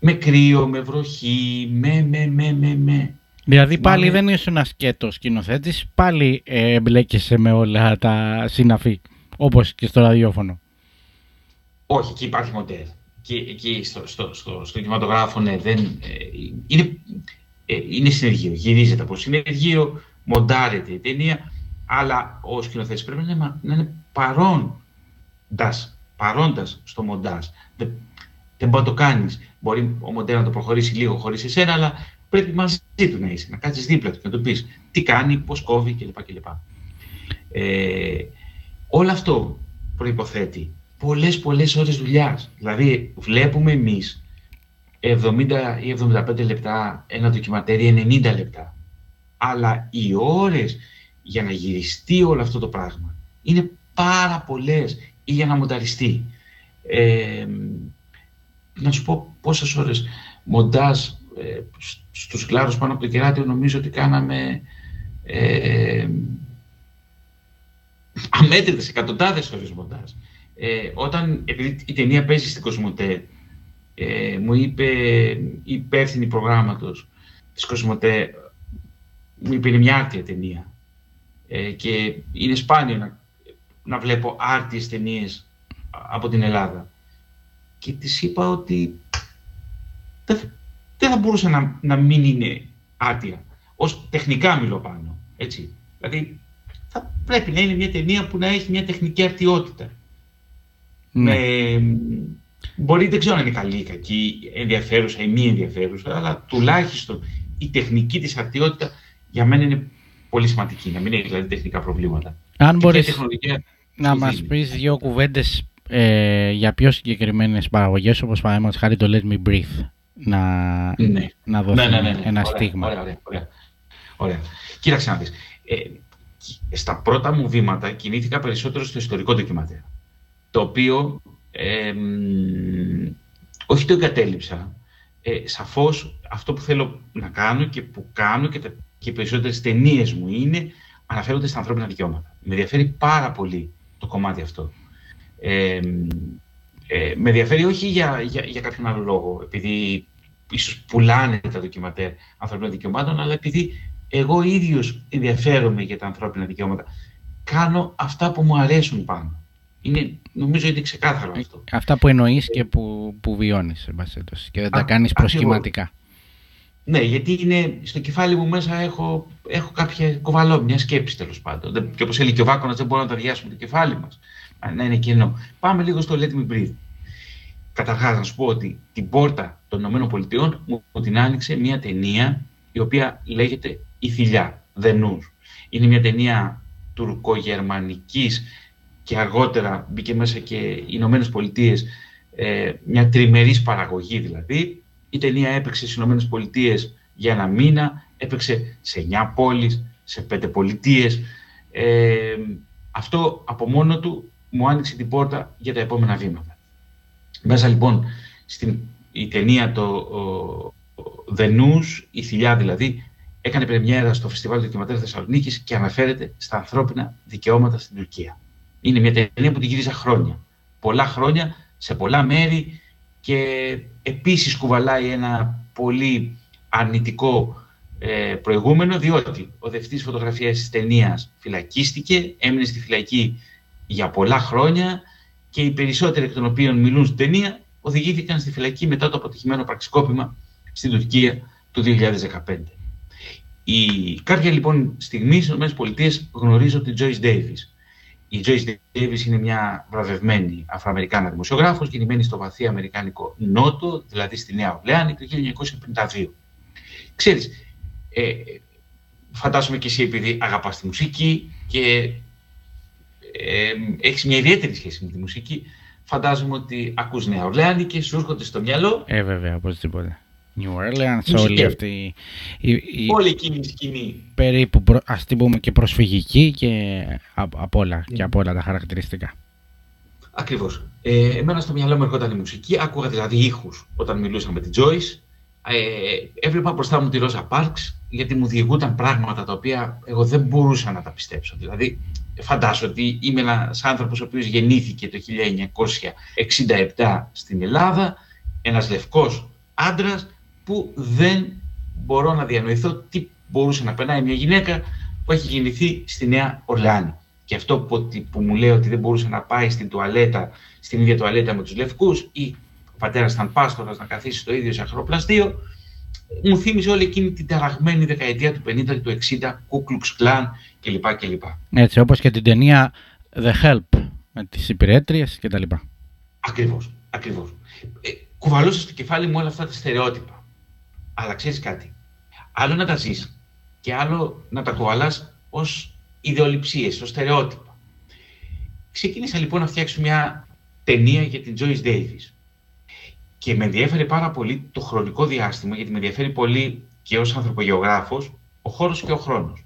Με κρύο, με βροχή, με, με, με, με, με. Δηλαδή πάλι δεν ήσουν ασκέτο σκηνοθέτης, πάλι ε, εμπλέκεσαι με όλα τα συναφή, όπως και στο ραδιόφωνο. Όχι, εκεί υπάρχει μοντέρ. Και εκεί στο, στο, στο, στο κινηματογράφο, ναι, δεν, ε, είναι, ε, είναι συνεργείο. Γυρίζεται από συνεργείο, μοντάρεται η ταινία, αλλά ο σκηνοθέτης πρέπει να είναι, να είναι παρόν παρόντας στο μοντάζ. Δεν, δεν μπορεί να το κάνεις. Μπορεί ο μοντέρ να το προχωρήσει λίγο χωρίς εσένα, αλλά πρέπει μαζί του να είσαι, να κάτσεις δίπλα του και να του πεις τι κάνει, πώς κόβει κλπ. κλπ. Ε, όλο αυτό προϋποθέτει πολλές πολλές ώρες δουλειάς. Δηλαδή βλέπουμε εμείς 70 ή 75 λεπτά ένα ντοκιματέρι 90 λεπτά. Αλλά οι ώρες για να γυριστεί όλο αυτό το πράγμα είναι πάρα πολλές ή για να μονταριστεί. Ε, να σου πω πόσες ώρες μοντάζ ε, στους κλάρους πάνω από το κεράτιο νομίζω ότι κάναμε ε, αμέτρητες εκατοντάδες ώρες μοντάζ. Ε, όταν, επειδή η ταινία παίζει στην Κοσμοτέ, ε, μου είπε η υπεύθυνη προγράμματος της Κοσμοτέ, μου είπε είναι μια άρτια ταινία. Ε, και είναι σπάνιο να να βλέπω άρτιες ταινίες από την Ελλάδα. Και της είπα ότι δεν, θα μπορούσε να, να μην είναι άρτια. Ως τεχνικά μιλώ πάνω, έτσι. Δηλαδή, θα πρέπει να είναι μια ταινία που να έχει μια τεχνική αρτιότητα. Ναι. μπορεί, δεν ξέρω αν είναι καλή ή κακή, ενδιαφέρουσα ή μη ενδιαφέρουσα, αλλά τουλάχιστον η τεχνική της αρτιότητα για μένα είναι πολύ σημαντική, να μην έχει δηλαδή τεχνικά προβλήματα. Αν μπορείς, να μας πεις δύο κουβέντες ε, για πιο συγκεκριμένες παραγωγές, όπως παραδείγματο χάρη το Let Me Breathe. Να, ναι. να δώσει ναι, ναι, ναι, ναι. ένα ωραία, στίγμα. Ωραία, ωραία, ωραία. ωραία. Κοίταξε να δεις. Ε, στα πρώτα μου βήματα κινήθηκα περισσότερο στο ιστορικό ντοκιματέρ. Το οποίο ε, όχι το εγκατέλειψα. Ε, σαφώς αυτό που θέλω να κάνω και που κάνω και, τα, και οι περισσότερες ταινίες μου είναι αναφέρονται στα ανθρώπινα δικαιώματα. Με ενδιαφέρει πάρα πολύ το κομμάτι αυτό. Ε, ε, με ενδιαφέρει όχι για, για, για κάποιον άλλο λόγο, επειδή ίσως πουλάνε τα ντοκιματέρ ανθρώπινων δικαιωμάτων, αλλά επειδή εγώ ίδιος ενδιαφέρομαι για τα ανθρώπινα δικαιώματα. Κάνω αυτά που μου αρέσουν πάνω. Είναι, νομίζω είναι ξεκάθαρο αυτό. Αυτά που εννοείς και που, που βιώνεις, και δεν τα κάνεις προσχηματικά. Ναι, γιατί είναι, στο κεφάλι μου μέσα έχω, έχω κάποια κοβαλό, μια σκέψη τέλος πάντων. Και όπως έλεγε και ο Βάκονας, δεν μπορούμε να τα διάσουμε το κεφάλι μας. Να είναι κοινό. Πάμε λίγο στο Let Me Breathe. Καταρχάς, να σου πω ότι την πόρτα των ΗΠΑ μου την άνοιξε μια ταινία η οποία λέγεται Η Θηλιά, The News. Είναι μια ταινία τουρκογερμανικής και αργότερα μπήκε μέσα και οι Ηνωμένες Πολιτείες, ε, μια τριμερής παραγωγή δηλαδή. Η ταινία έπαιξε στις Ηνωμένες Πολιτείες για ένα μήνα, έπαιξε σε 9 πόλεις, σε 5 πολιτείες. Ε, αυτό από μόνο του μου άνοιξε την πόρτα για τα επόμενα βήματα. Μέσα λοιπόν στην η ταινία το The News, η θηλιά δηλαδή, έκανε πρεμιέρα στο Φεστιβάλ του Δικαιωματέρου Θεσσαλονίκης και αναφέρεται στα ανθρώπινα δικαιώματα στην Τουρκία. Είναι μια ταινία που την γύριζα χρόνια. Πολλά χρόνια, σε πολλά μέρη και επίσης κουβαλάει ένα πολύ αρνητικό ε, προηγούμενο, διότι ο δευτής φωτογραφίας της ταινίας φυλακίστηκε, έμεινε στη φυλακή για πολλά χρόνια και οι περισσότεροι εκ των οποίων μιλούν στην ταινία οδηγήθηκαν στη φυλακή μετά το αποτυχημένο πραξικόπημα στην Τουρκία του 2015. Η... Κάποια λοιπόν στιγμή στις ΗΠΑ γνωρίζω την Joyce Davis. Η Joyce Davis είναι μια βραβευμένη Αφροαμερικάνα δημοσιογράφος, γεννημένη στο βαθύ Αμερικάνικο Νότο, δηλαδή στη Νέα Ορλεάνη, το 1952. Ξέρεις, ε, φαντάζομαι και εσύ επειδή αγαπάς τη μουσική και ε, έχεις μια ιδιαίτερη σχέση με τη μουσική, φαντάζομαι ότι ακούς Νέα Ορλεάνη και σου έρχονται στο μυαλό. Ε, βέβαια, οπωσδήποτε. New Orleans, όλη αυτή η, η, όλη εκείνη η σκηνή. Περίπου, ας την πούμε, και προσφυγική και από όλα, και από όλα τα χαρακτηριστικά. Ακριβώς. Ε, εμένα στο μυαλό μου έρχονταν η μουσική, άκουγα δηλαδή ήχους όταν μιλούσα με την Joyce. Ε, έβλεπα μπροστά μου τη Ρόζα Πάρξ, γιατί μου διηγούταν πράγματα τα οποία εγώ δεν μπορούσα να τα πιστέψω. Δηλαδή, φαντάσου ότι είμαι ένας άνθρωπος ο οποίος γεννήθηκε το 1967 στην Ελλάδα, ένας λευκός άντρας που δεν μπορώ να διανοηθώ τι μπορούσε να περνάει μια γυναίκα που έχει γεννηθεί στη Νέα Ορλάνη. Και αυτό που, που μου λέει ότι δεν μπορούσε να πάει στην τουαλέτα, στην ίδια τουαλέτα με τους λευκούς ή ο πατέρας ήταν πάστορας να καθίσει στο ίδιο σαχροπλαστείο, μου θύμισε όλη εκείνη την ταραγμένη δεκαετία του 50 και του 60, Κούκλουξ Κλάν κλπ. κλπ. Έτσι, όπως και την ταινία The Help με τις υπηρέτριες κτλ. Ακριβώς, ακριβώς. Ε, κουβαλούσα στο κεφάλι μου όλα αυτά τα στερεότυπα. Αλλά ξέρεις κάτι. Άλλο να τα ζεις και άλλο να τα κουβαλάς ως ιδεολειψίες, ως στερεότυπα. Ξεκίνησα λοιπόν να φτιάξω μια ταινία για την Joyce Davis. Και με ενδιαφέρει πάρα πολύ το χρονικό διάστημα, γιατί με ενδιαφέρει πολύ και ως ανθρωπογεωγράφος, ο χώρος και ο χρόνος.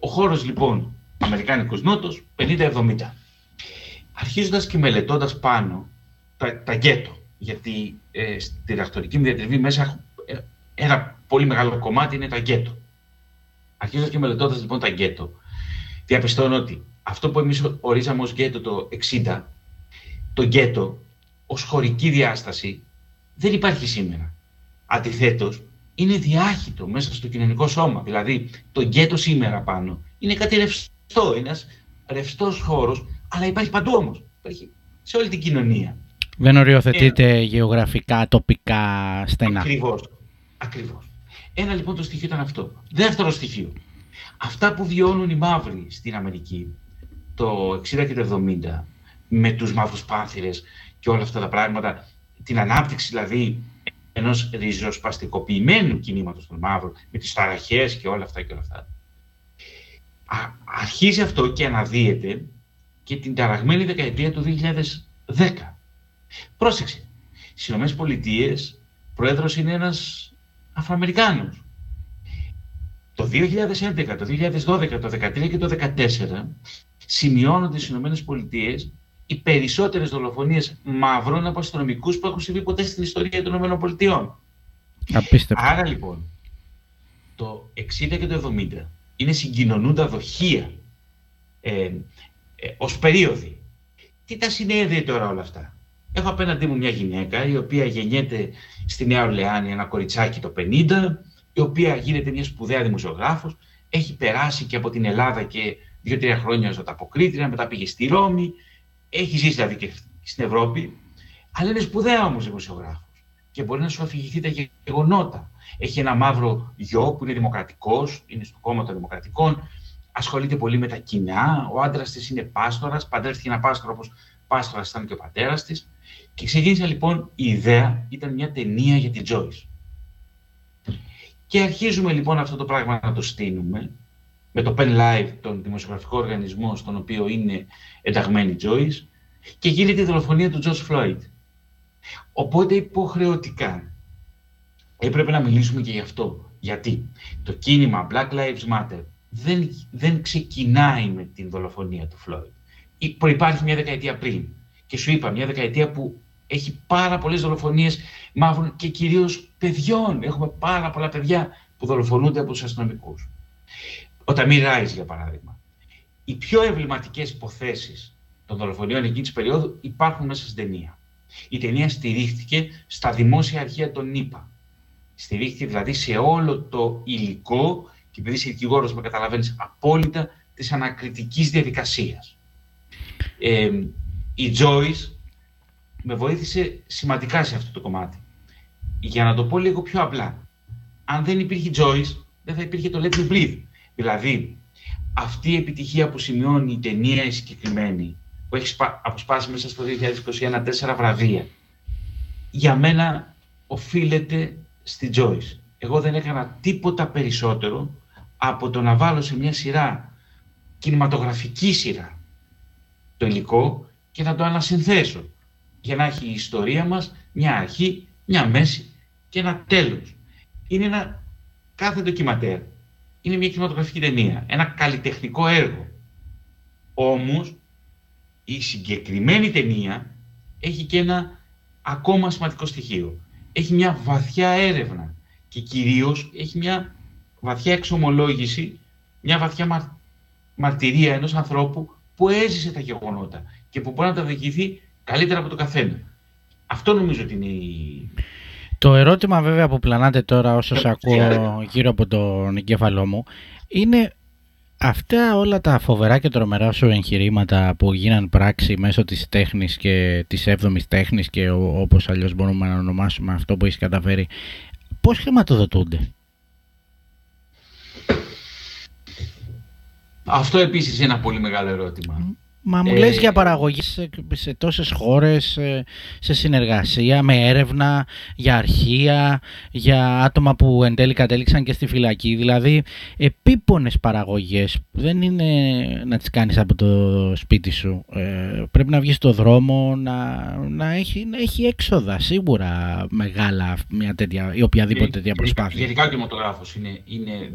Ο χώρος λοιπόν, Αμερικάνικος Νότος, 50-70. Αρχίζοντας και μελετώντας πάνω τα, τα γκέτο, γιατί ε, στη διδακτορική μου διατριβή μέσα ένα πολύ μεγάλο κομμάτι είναι τα γκέτο. Αρχίζω και μελετώντας λοιπόν τα γκέτο, διαπιστώνω ότι αυτό που εμείς ορίζαμε ως γκέτο το 60, το γκέτο ως χωρική διάσταση δεν υπάρχει σήμερα. Αντιθέτως, είναι διάχυτο μέσα στο κοινωνικό σώμα. Δηλαδή, το γκέτο σήμερα πάνω είναι κάτι ρευστό, είναι ένας ρευστός χώρος, αλλά υπάρχει παντού όμως. Υπάρχει σε όλη την κοινωνία. Δεν οριοθετείται ε, γεωγραφικά, τοπικά, στενά. Ακριβώς. Ακριβώς. Ένα λοιπόν το στοιχείο ήταν αυτό. Δεύτερο στοιχείο. Αυτά που βιώνουν οι μαύροι στην Αμερική το 60 και το 70 με τους μαύρους πάνθυρες και όλα αυτά τα πράγματα, την ανάπτυξη δηλαδή ενός ριζοσπαστικοποιημένου κινήματος των μαύρων με τις ταραχές και όλα αυτά και όλα αυτά. αρχίζει αυτό και αναδύεται και την ταραγμένη δεκαετία του 2010. Πρόσεξε, στις ΗΠΑ πρόεδρος είναι ένας Αφροαμερικάνους. Το 2011, το 2012, το 2013 και το 2014 σημειώνονται στις ΗΠΑ οι περισσότερες δολοφονίες μαύρων από αστυνομικούς που έχουν συμβεί ποτέ στην ιστορία των ΗΠΑ. Απίστευτο. Άρα λοιπόν, το 60 και το 70 είναι συγκοινωνούντα δοχεία ε, ε, ως περίοδοι. Τι τα συνέδεε τώρα όλα αυτά; Έχω απέναντί μου μια γυναίκα η οποία γεννιέται στη Νέα Ορλεάνη ένα κοριτσάκι το 50, η οποία γίνεται μια σπουδαία δημοσιογράφος, έχει περάσει και από την Ελλάδα και δύο-τρία χρόνια ως ανταποκρίτρια, μετά πήγε στη Ρώμη, έχει ζήσει δηλαδή και στην Ευρώπη, αλλά είναι σπουδαία όμως δημοσιογράφος και μπορεί να σου αφηγηθεί τα γεγονότα. Έχει ένα μαύρο γιο που είναι δημοκρατικός, είναι στο κόμμα των δημοκρατικών, ασχολείται πολύ με τα κοινά, ο άντρας της είναι πάστορας, παντρεύτηκε ένα πάστορα όπως πάστορας ήταν και ο πατέρας της. Και ξεκίνησε λοιπόν η ιδέα, ήταν μια ταινία για την Joyce. Και αρχίζουμε λοιπόν αυτό το πράγμα να το στείλουμε με το Pen Live, τον δημοσιογραφικό οργανισμό στον οποίο είναι ενταγμένη η Joyce, και γίνεται η δολοφονία του George Floyd. Οπότε υποχρεωτικά έπρεπε να μιλήσουμε και γι' αυτό. Γιατί; Το κίνημα Black Lives Matter δεν, δεν ξεκινάει με την δολοφονία του Floyd. Προϋπάρχει μια δεκαετία πριν. Και σου είπα, μια δεκαετία που έχει πάρα πολλές δολοφονίες μαύρων και κυρίως παιδιών. Έχουμε πάρα πολλά παιδιά που δολοφονούνται από τους αστυνομικούς. Ο Ταμί Ράις, για παράδειγμα. Οι πιο εμβληματικές υποθέσεις των δολοφονιών εκείνης της περίοδου υπάρχουν μέσα στην ταινία. Η ταινία στηρίχθηκε στα δημόσια αρχεία των ΗΠΑ. Στηρίχθηκε δηλαδή σε όλο το υλικό και επειδή είσαι δικηγόρος, με καταλαβαίνεις απόλυτα της ανακριτικής διαδικασίας. Ε, η Joyce με βοήθησε σημαντικά σε αυτό το κομμάτι. Για να το πω λίγο πιο απλά, αν δεν υπήρχε Joyce, δεν θα υπήρχε το Let Me Breathe. Δηλαδή, αυτή η επιτυχία που σημειώνει η ταινία η συγκεκριμένη, που έχει αποσπάσει μέσα στο 2021 τέσσερα βραβεία, για μένα οφείλεται στη Joyce. Εγώ δεν έκανα τίποτα περισσότερο από το να βάλω σε μια σειρά, κινηματογραφική σειρά, το υλικό και να το ανασυνθέσω για να έχει η ιστορία μας μια αρχή, μια μέση και ένα τέλος. Είναι ένα κάθε ντοκιματέρ. Είναι μια κινηματογραφική ταινία, ένα καλλιτεχνικό έργο. Όμως, η συγκεκριμένη ταινία έχει και ένα ακόμα σημαντικό στοιχείο. Έχει μια βαθιά έρευνα και κυρίως έχει μια βαθιά εξομολόγηση, μια βαθιά μαρτυρία ενός ανθρώπου που έζησε τα γεγονότα και που μπορεί να τα διοικηθεί καλύτερα από το καθένα. Αυτό νομίζω ότι είναι η... Το ερώτημα βέβαια που πλανάτε τώρα όσο σε ακούω γύρω από τον εγκέφαλό μου είναι αυτά όλα τα φοβερά και τρομερά σου εγχειρήματα που γίναν πράξη μέσω της τέχνης και της έβδομης τέχνης και όπως αλλιώς μπορούμε να ονομάσουμε αυτό που έχεις καταφέρει πώς χρηματοδοτούνται; Αυτό επίσης είναι ένα πολύ μεγάλο ερώτημα. Μα μου ε, λες για παραγωγή σε, σε τόσες χώρες, σε, συνεργασία, με έρευνα, για αρχεία, για άτομα που εν τέλει κατέληξαν και στη φυλακή. Δηλαδή, επίπονες παραγωγές. Δεν είναι να τις κάνεις από το σπίτι σου. Ε, πρέπει να βγεις στο δρόμο, να, να, έχει, να έχει έξοδα σίγουρα μεγάλα μια τέτοια, ή οποιαδήποτε τέτοια προσπάθεια. Γενικά ο κινηματογράφος είναι, είναι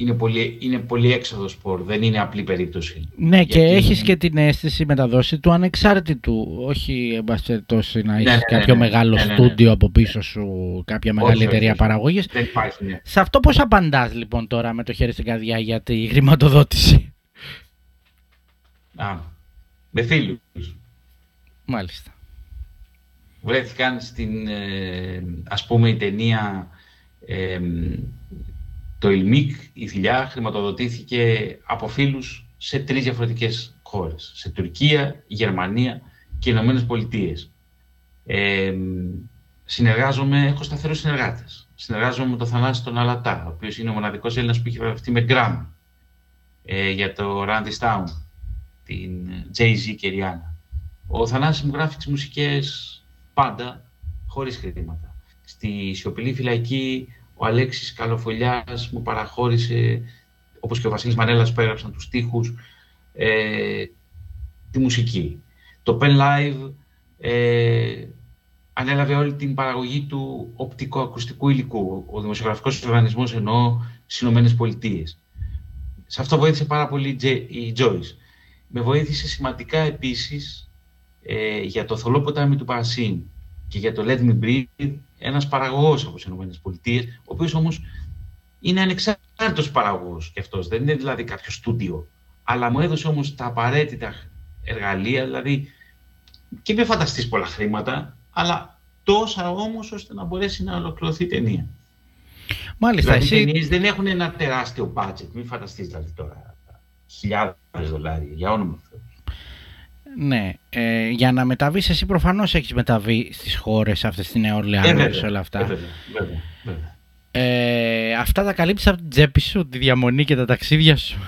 είναι πολύ, είναι πολύ έξοδο σπορ, δεν είναι απλή περίπτωση. Ναι, και έχεις και την αίσθηση μεταδόση του ανεξάρτητου, όχι εμπαστετώσει να ναι, έχεις ναι, κάποιο ναι, μεγάλο στούντιο από πίσω σου, κάποια μεγάλη εταιρεία παραγωγής. Δεν υπάρχει, ναι. Σε αυτό πώς απαντάς λοιπόν τώρα με το χέρι στην καρδιά για τη χρηματοδότηση; Α, με φίλους. Μάλιστα. Βρέθηκαν στην, ε, ας πούμε, η ταινία ε, το ΙΛΜΙΚ, η θηλιά, χρηματοδοτήθηκε από φίλους σε τρεις διαφορετικές χώρες. Σε Τουρκία, Γερμανία και Ηνωμένες Πολιτείες. Ε, συνεργάζομαι, έχω σταθερούς συνεργάτες. Συνεργάζομαι με τον Θανάση τον Αλατά, ο οποίος είναι ο μοναδικός Έλληνας που έχει βραβευτεί με γκραμ ε, για το Randy Town, την Jay-Z και Rihanna. Ο Θανάσης μου γράφει τις μουσικές πάντα, χωρίς χρήματα. Στη σιωπηλή φυλακή ο Αλέξης Καλοφολιάς μου παραχώρησε, όπως και ο Βασίλης Μανέλας που έγραψαν τους στίχους, ε, τη μουσική. Το Pen Live ε, ανέλαβε όλη την παραγωγή του οπτικοακουστικού υλικού, ο δημοσιογραφικός οργανισμός εννοώ στις Ηνωμένες Πολιτείες. Σε αυτό βοήθησε πάρα πολύ η Joyce. Με βοήθησε σημαντικά επίσης ε, για το θολό ποτάμι του Παρασίν και για το Let Me Breathe ένας παραγωγός από τις ΗΠΑ, ο οποίος όμως είναι ανεξάρτητος παραγωγός και αυτός, δεν είναι δηλαδή κάποιο στούντιο, αλλά μου έδωσε όμως τα απαραίτητα εργαλεία, δηλαδή και με φανταστείς πολλά χρήματα, αλλά τόσα όμως ώστε να μπορέσει να ολοκληρωθεί η ταινία. Μάλιστα, δηλαδή, εσύ... οι ταινίες δεν έχουν ένα τεράστιο budget, μην φανταστείς δηλαδή τώρα χιλιάδες δολάρια, για όνομα Θεού. Ναι, ε, για να μεταβείς εσύ προφανώς έχεις μεταβεί στις χώρες αυτές, στην Νέα Ορλεάνη, όλα αυτά. βέβαια, βέβαια. Ε, αυτά τα καλύψεις από την τσέπη σου, τη διαμονή και τα ταξίδια σου.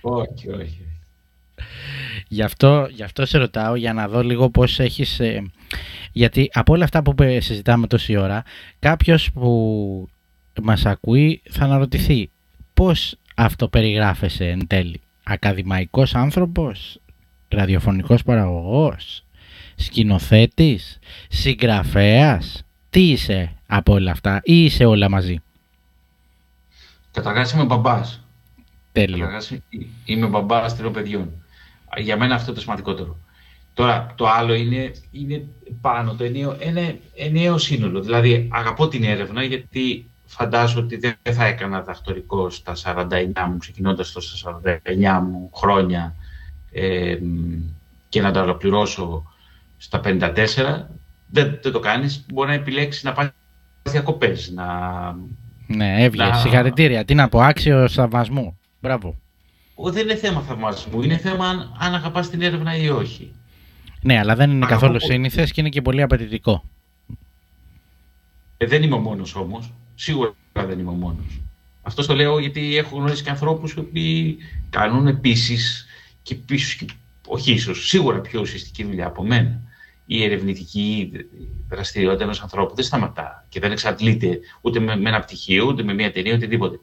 Όχι, όχι. Γι' αυτό, γι αυτό σε ρωτάω για να δω λίγο πώς έχεις... Ε, γιατί από όλα αυτά που συζητάμε τόση ώρα, κάποιος που μας ακούει θα αναρωτηθεί πώς αυτοπεριγράφεσαι εν τέλει; Ακαδημαϊκός άνθρωπος, ραδιοφωνικός παραγωγός, σκηνοθέτης, συγγραφέας. Τι είσαι από όλα αυτά ή είσαι όλα μαζί; Καταρχάς είμαι μπαμπάς. Τέλειο. Καταρχάς είμαι μπαμπάς τριών παιδιών. Για μένα αυτό το σημαντικότερο. Τώρα, το άλλο είναι, είναι πάνω, το ενιαίο, ένα ενιαίο σύνολο. Δηλαδή, αγαπώ την έρευνα γιατί φαντάζομαι ότι δεν θα έκανα δαχτορικό στα 49 μου, ξεκινώντας το στα 49 μου χρόνια ε, και να τα ολοκληρώσω στα 54. Δεν, δεν το κάνεις. Μπορεί να επιλέξεις να πάει διακοπές. Να, ναι, έβγαινε. Να... Συγχαρητήρια. Τι να πω, άξιο θαυμασμού. Μπράβο. Δεν είναι θέμα θαυμασμού. Είναι θέμα αν, αν αγαπάς την έρευνα ή όχι. Ναι, αλλά δεν είναι καθόλου σύνηθες και είναι και πολύ απαιτητικό. Ε, δεν είμαι ο μόνος όμως. Σίγουρα δεν είμαι ο μόνος. Αυτό το λέω γιατί έχω γνωρίσει και ανθρώπους οι οποίοι κάνουν επίσης και πίσω, όχι ίσως, σίγουρα πιο ουσιαστική δουλειά από μένα. Η ερευνητική δραστηριότητα ενός ανθρώπου δεν σταματά και δεν εξαντλείται ούτε με, με ένα πτυχίο, ούτε με μια ταινία, οτιδήποτε.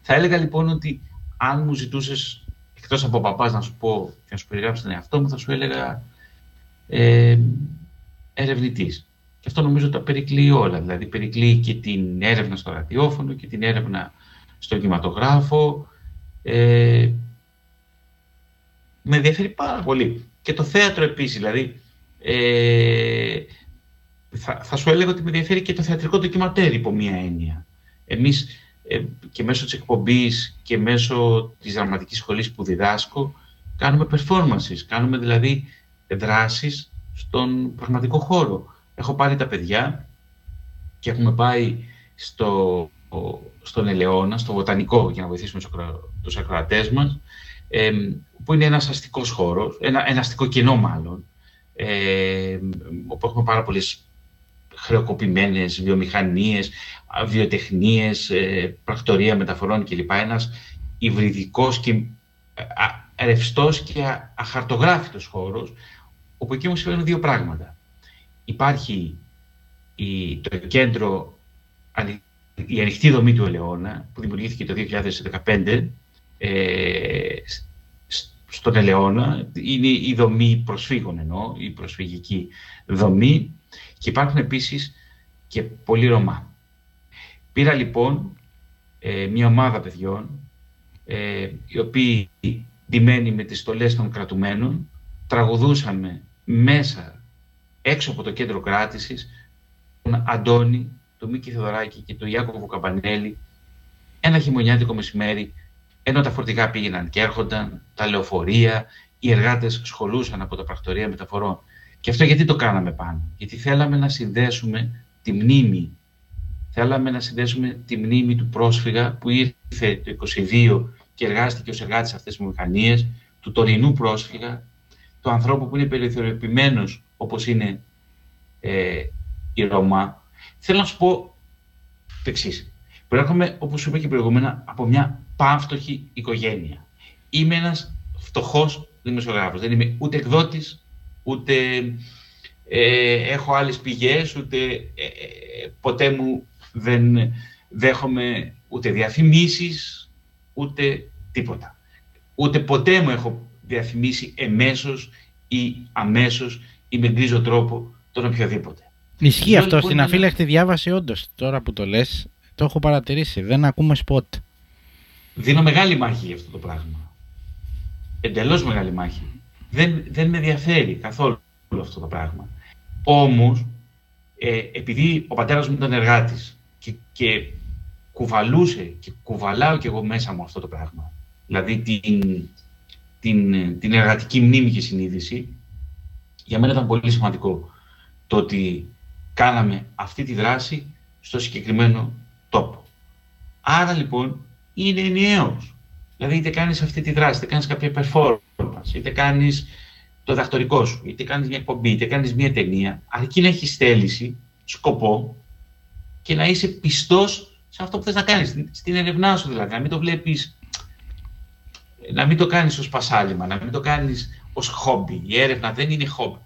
Θα έλεγα λοιπόν ότι αν μου ζητούσες εκτός από παπάς να σου πω και να σου περιγράψει τον εαυτό μου, θα σου έλεγα ε, ερευνητής. Και αυτό νομίζω τα περικλεί όλα. Δηλαδή περικλεί και την έρευνα στο ραδιόφωνο και την έρευνα στο κινηματογράφο. Ε, με ενδιαφέρει πάρα πολύ. Και το θέατρο επίσης, δηλαδή, ε, θα, θα σου έλεγα ότι με ενδιαφέρει και το θεατρικό ντοκιματέρ υπό μία έννοια. Εμείς ε, και μέσω της εκπομπής και μέσω της δραματικής σχολής που διδάσκω, κάνουμε performances, κάνουμε δηλαδή δράσεις στον πραγματικό χώρο. Έχω πάρει τα παιδιά και έχουμε πάει στο, στον Ελαιώνα, στο Βοτανικό, για να βοηθήσουμε τους ακροατές μας, ε, που είναι ένας αστικός χώρος, ένα, ένα αστικό κενό μάλλον, ε, όπου έχουμε πάρα πολλές χρεοκοπημένες βιομηχανίες, βιοτεχνίες, ε, πρακτορία μεταφορών κλπ. Ένας υβριδικός και ρευστός και αχαρτογράφητος χώρος, όπου εκεί μου συμβαίνουν δύο πράγματα. Υπάρχει η, το κέντρο, η ανοιχτή δομή του Ελαιώνα, που δημιουργήθηκε το 2015 ε, στον Ελαιώνα. Είναι η δομή προσφύγων ενώ, η προσφυγική δομή. Και υπάρχουν επίσης και πολλοί Ρωμά. Πήρα λοιπόν ε, μια ομάδα παιδιών, ε, οι οποίοι ντυμένοι με τις στολές των κρατουμένων, τραγουδούσαμε μέσα, έξω από το κέντρο κράτησης, τον Αντώνη, τον Μίκη Θεοδωράκη και τον Ιάκωβο Καμπανέλη, ένα χειμωνιάτικο μεσημέρι, ενώ τα φορτηγά πήγαιναν και έρχονταν, τα λεωφορεία, οι εργάτες σχολούσαν από τα πρακτορία μεταφορών. Και αυτό γιατί το κάναμε πάνω; Γιατί θέλαμε να συνδέσουμε τη μνήμη. Θέλαμε να συνδέσουμε τη μνήμη του πρόσφυγα που ήρθε το 22 και εργάστηκε ως εργάτης αυτές τις μηχανίες, του τωρινού πρόσφυγα, του ανθρώπου που είναι περιθωριοποιημένος όπως είναι ε, η Ρωμά, θέλω να σου πω το εξής. Προέρχομαι, όπως σου είπα και προηγούμενα, από μια πάμφτωχη οικογένεια. Είμαι ένας φτωχός δημοσιογράφος. Δεν είμαι ούτε εκδότης, ούτε ε, έχω άλλες πηγές, ούτε ε, ε, ποτέ μου δεν δέχομαι ούτε διαφημίσεις, ούτε τίποτα. Ούτε ποτέ μου έχω διαφημίσει εμέσως ή αμέσως ή με γκρίζο τρόπο τον οποιοδήποτε. Ισχύει αυτό λοιπόν στην αφύλακτη διάβαση όντως. Τώρα που το λες, το έχω παρατηρήσει. Δεν ακούμε σποτ. Δίνω μεγάλη μάχη για αυτό το πράγμα. Εντελώς μεγάλη μάχη. Δεν, δεν με ενδιαφέρει καθόλου αυτό το πράγμα. Όμως, ε, επειδή ο πατέρας μου ήταν εργάτης και, και κουβαλούσε και κουβαλάω κι εγώ μέσα μου αυτό το πράγμα. Δηλαδή την, την, την εργατική μνήμη και συνείδηση, για μένα ήταν πολύ σημαντικό το ότι κάναμε αυτή τη δράση στο συγκεκριμένο τόπο. Άρα λοιπόν είναι ενιαίος. Δηλαδή είτε κάνεις αυτή τη δράση, είτε κάνεις κάποια performance, είτε κάνεις το δακτορικό σου, είτε κάνεις μια εκπομπή, είτε κάνεις μια ταινία, αρκεί να έχεις θέληση, σκοπό και να είσαι πιστός σε αυτό που θες να κάνεις, στην ερευνά σου δηλαδή, να μην το βλέπεις να μην το κάνεις ως πασάλιμα, να μην το κάνεις ως χόμπι. Η έρευνα δεν είναι χόμπι.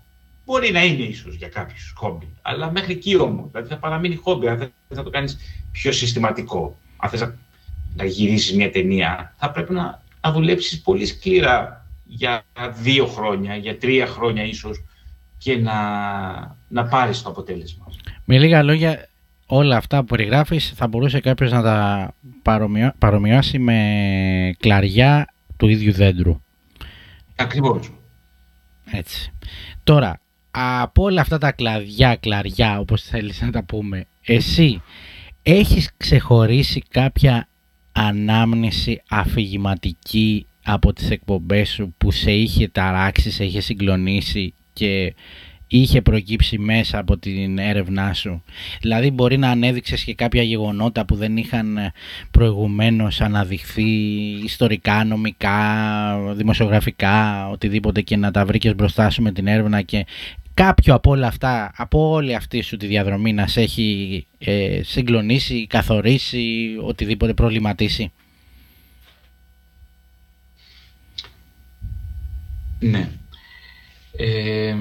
Μπορεί να είναι ίσως για κάποιους χόμπι, αλλά μέχρι εκεί όμως. Δηλαδή θα παραμείνει χόμπι, αν θες να το κάνεις πιο συστηματικό. Αν θες να να γυρίσεις μια ταινία, θα πρέπει να, να δουλέψεις πολύ σκληρά για δύο χρόνια, για τρία χρόνια ίσως και να, να πάρεις το αποτέλεσμα. Με λίγα λόγια, όλα αυτά που περιγράφεις θα μπορούσε κάποιος να τα παρομοιώσει με κλαριά του ίδιου δέντρου. Ακριβώς. Έτσι. Τώρα, από όλα αυτά τα κλαδιά, κλαριά, όπως θέλεις να τα πούμε, εσύ έχεις ξεχωρίσει κάποια ανάμνηση αφηγηματική από τις εκπομπές σου που σε είχε ταράξει, σε είχε συγκλονίσει και είχε προκύψει μέσα από την έρευνά σου. Δηλαδή μπορεί να ανέδειξες και κάποια γεγονότα που δεν είχαν προηγουμένως αναδειχθεί ιστορικά, νομικά, δημοσιογραφικά, οτιδήποτε και να τα βρήκες μπροστά σου με την έρευνα και κάποιο από όλα αυτά, από όλη αυτή σου τη διαδρομή να σε έχει ε, συγκλονίσει, καθορίσει, οτιδήποτε προβληματίσει; Ναι. Ε,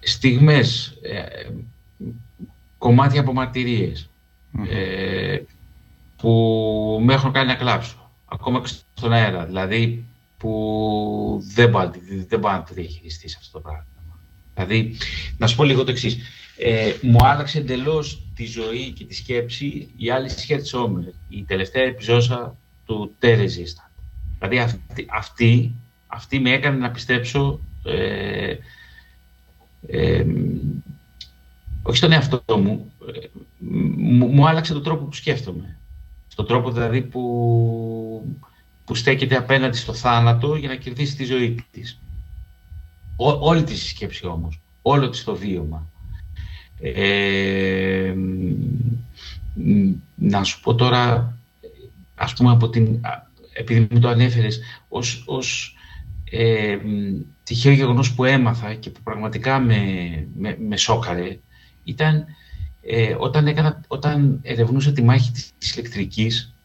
στιγμές, ε, κομμάτια από μαρτυρίες ε, που με έχουν κάνει να κλάψω, ακόμα και στον αέρα. Δηλαδή, που δεν μπορεί, δεν μπορεί να το διαχειριστείς αυτό το πράγμα. Δηλαδή, να σου πω λίγο το εξής. Ε, μου άλλαξε εντελώς τη ζωή και τη σκέψη η άλλη σχέση Όμερ, η τελευταία επιζώσα του Τέρεζίστα. Δηλαδή, αυτή, αυτή, αυτή, με έκανε να πιστέψω ε, ε, όχι στον εαυτό μου, ε, μου, μου άλλαξε τον τρόπο που σκέφτομαι. Στον τρόπο δηλαδή που που στέκεται απέναντι στο θάνατο για να κερδίσει τη ζωή της. όλη τη σκέψη όμως, όλο της το βίωμα. Ε, να σου πω τώρα, ας πούμε από την, επειδή μου το ανέφερες, ως, ως ε, τυχαίο γεγονός που έμαθα και που πραγματικά με, με, με σόκαρε, ήταν ε, όταν, έκανα, όταν ερευνούσα τη μάχη της ηλεκτρικής ε,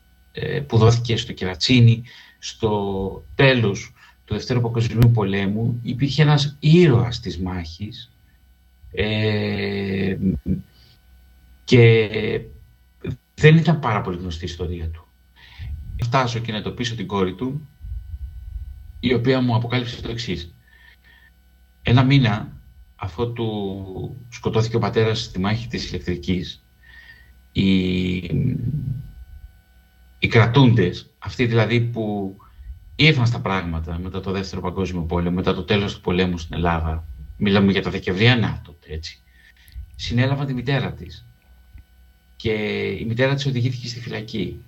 που δόθηκε στο Κερατσίνι, στο τέλος του Δευτέρου Παγκοσμίου Πολέμου, υπήρχε ένας ήρωας της μάχης ε, και δεν ήταν πάρα πολύ γνωστή η ιστορία του. Φτάσω και να το πείσω την κόρη του, η οποία μου αποκάλυψε το εξής. Ένα μήνα αφού του σκοτώθηκε ο πατέρας στη μάχη της ηλεκτρικής, η, οι κρατούντες, αυτοί δηλαδή που ήρθαν στα πράγματα μετά το Δεύτερο Παγκόσμιο Πόλεμο, μετά το τέλος του πολέμου στην Ελλάδα, μιλάμε για τα Δεκεμβριανά τότε, έτσι, συνέλαβαν τη μητέρα της. Και η μητέρα της οδηγήθηκε στη φυλακή.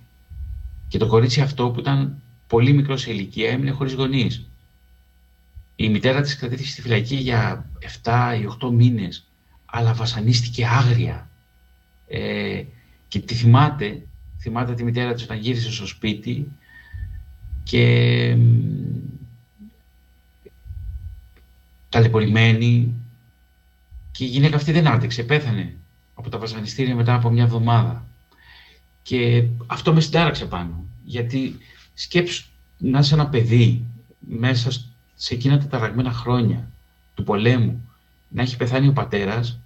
Και το κορίτσι αυτό που ήταν πολύ μικρός σε ηλικία έμεινε χωρίς γονείς. Η μητέρα της κρατήθηκε στη φυλακή για 7 ή 8 μήνες, αλλά βασανίστηκε άγρια. Ε, και τη θυμάται θυμάται τη μητέρα της όταν γύρισε στο σπίτι και ταλαιπωρημένη και η γυναίκα αυτή δεν άντεξε, πέθανε από τα βασανιστήρια μετά από μια εβδομάδα. Και αυτό με συντάραξε πάνω, γιατί σκέψου να είσαι ένα παιδί μέσα σε εκείνα τα ταραγμένα χρόνια του πολέμου, να έχει πεθάνει ο πατέρας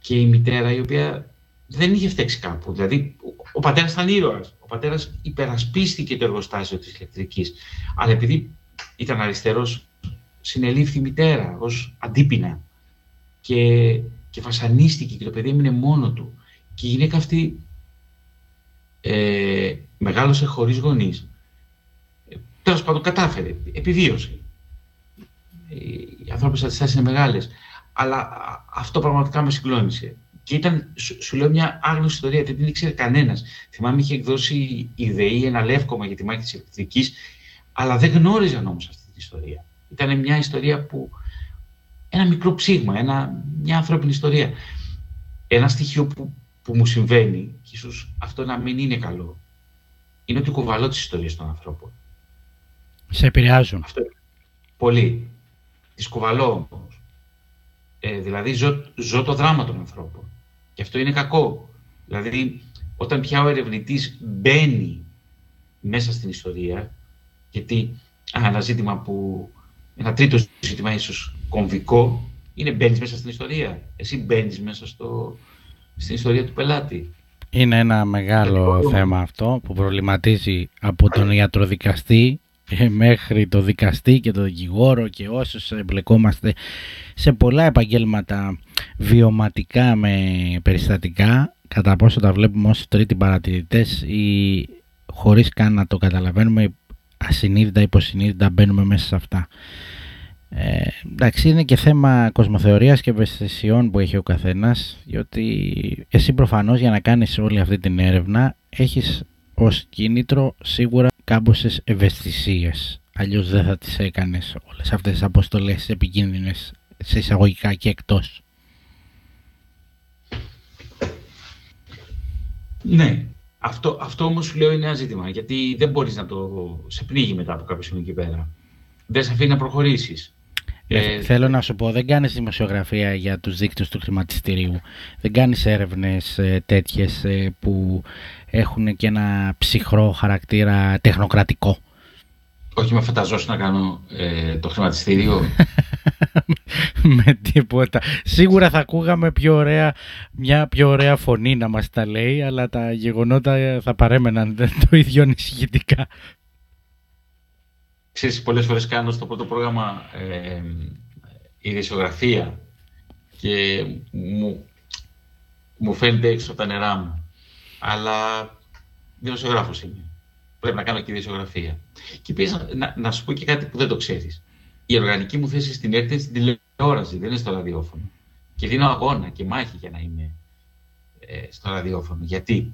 και η μητέρα η οποία δεν είχε φταίξει κάπου. Δηλαδή, ο πατέρας ήταν ήρωας. Ο πατέρας υπερασπίστηκε το εργοστάσιο της ηλεκτρικής. Αλλά επειδή ήταν αριστερός, συνελήφθη η μητέρα ως αντίπεινα. Και, και βασανίστηκε και το παιδί έμεινε μόνο του. Και η γυναίκα αυτή ε, μεγάλωσε χωρίς γονείς. Ε, Τέλος πάντων, κατάφερε, επιβίωσε. Ε, οι ανθρώπινε αντιστάσει είναι μεγάλες. Αλλά αυτό πραγματικά με συγκλώνησε. Και ήταν, σου, λέω, μια άγνωστη ιστορία, δεν την ήξερε κανένας. Θυμάμαι είχε εκδώσει η ΔΕΗ ένα λεύκομα για τη μάχη της ηλεκτρική, αλλά δεν γνώριζαν όμως αυτή την ιστορία. Ήταν μια ιστορία που. Ένα μικρό ψήγμα, ένα, μια ανθρώπινη ιστορία. Ένα στοιχείο που, που μου συμβαίνει, και ίσως αυτό να μην είναι καλό, είναι ότι κουβαλώ τι ιστορίε των ανθρώπων. Σε επηρεάζουν. Αυτό, πολύ. Τι κουβαλώ όμως. Ε, δηλαδή ζω, ζω το δράμα των ανθρώπων. Και αυτό είναι κακό. Δηλαδή, όταν πια ο ερευνητής μπαίνει μέσα στην ιστορία, γιατί ένα ζήτημα που. Ένα τρίτο ζήτημα, ίσως κομβικό, είναι μπαίνεις μέσα στην ιστορία. Εσύ μπαίνεις μέσα στο, στην ιστορία του πελάτη. Είναι ένα μεγάλο θέμα αυτό που προβληματίζει από τον ιατροδικαστή μέχρι το δικαστή και το δικηγόρο και όσους εμπλεκόμαστε σε πολλά επαγγέλματα βιωματικά με περιστατικά κατά πόσο τα βλέπουμε ως τρίτη παρατηρητές ή χωρίς καν να το καταλαβαίνουμε ασυνείδητα ή υποσυνείδητα μπαίνουμε μέσα σε αυτά. Ε, εντάξει είναι και θέμα κοσμοθεωρίας και ευαισθησιών που έχει ο καθένας διότι εσύ προφανώς για να κάνεις όλη αυτή την έρευνα έχεις ως κίνητρο σίγουρα κάμποσες ευαισθησίες αλλιώς δεν θα τις έκανες όλες αυτές τις αποστολές επικίνδυνες σε εισαγωγικά και εκτός. Ναι, αυτό, αυτό όμως σου λέω είναι ένα ζήτημα, γιατί δεν μπορείς να το σε πνίγει μετά από κάποιο σημείο εκεί πέρα. Δεν σε αφήνει να προχωρήσεις. Ε, ε, θέλω να σου πω, δεν κάνεις δημοσιογραφία για τους δείκτες του χρηματιστηρίου. Δεν κάνεις έρευνες ε, τέτοιες ε, που έχουν και ένα ψυχρό χαρακτήρα τεχνοκρατικό. Όχι με φανταζόσου να κάνω το χρηματιστήριο. [LAUGHS] με τίποτα. Σίγουρα θα ακούγαμε πιο ωραία, μια πιο ωραία φωνή να μας τα λέει, αλλά τα γεγονότα θα παρέμεναν το ίδιο ανησυχητικά. Ξέρεις, πολλές φορές κάνω στο πρώτο πρόγραμμα ε, ειδησιογραφία και μου, μου φαίνεται έξω τα νερά μου. Αλλά δημοσιογράφος είμαι. Πρέπει να κάνω και ειδησιογραφία. Και επίσης να, να, σου πω και κάτι που δεν το ξέρεις. Η οργανική μου θέση στην ΕΡΤ είναι στην τηλεόραση, δεν είναι στο ραδιόφωνο. Και δίνω αγώνα και μάχη για να είμαι ε, στο ραδιόφωνο. Γιατί;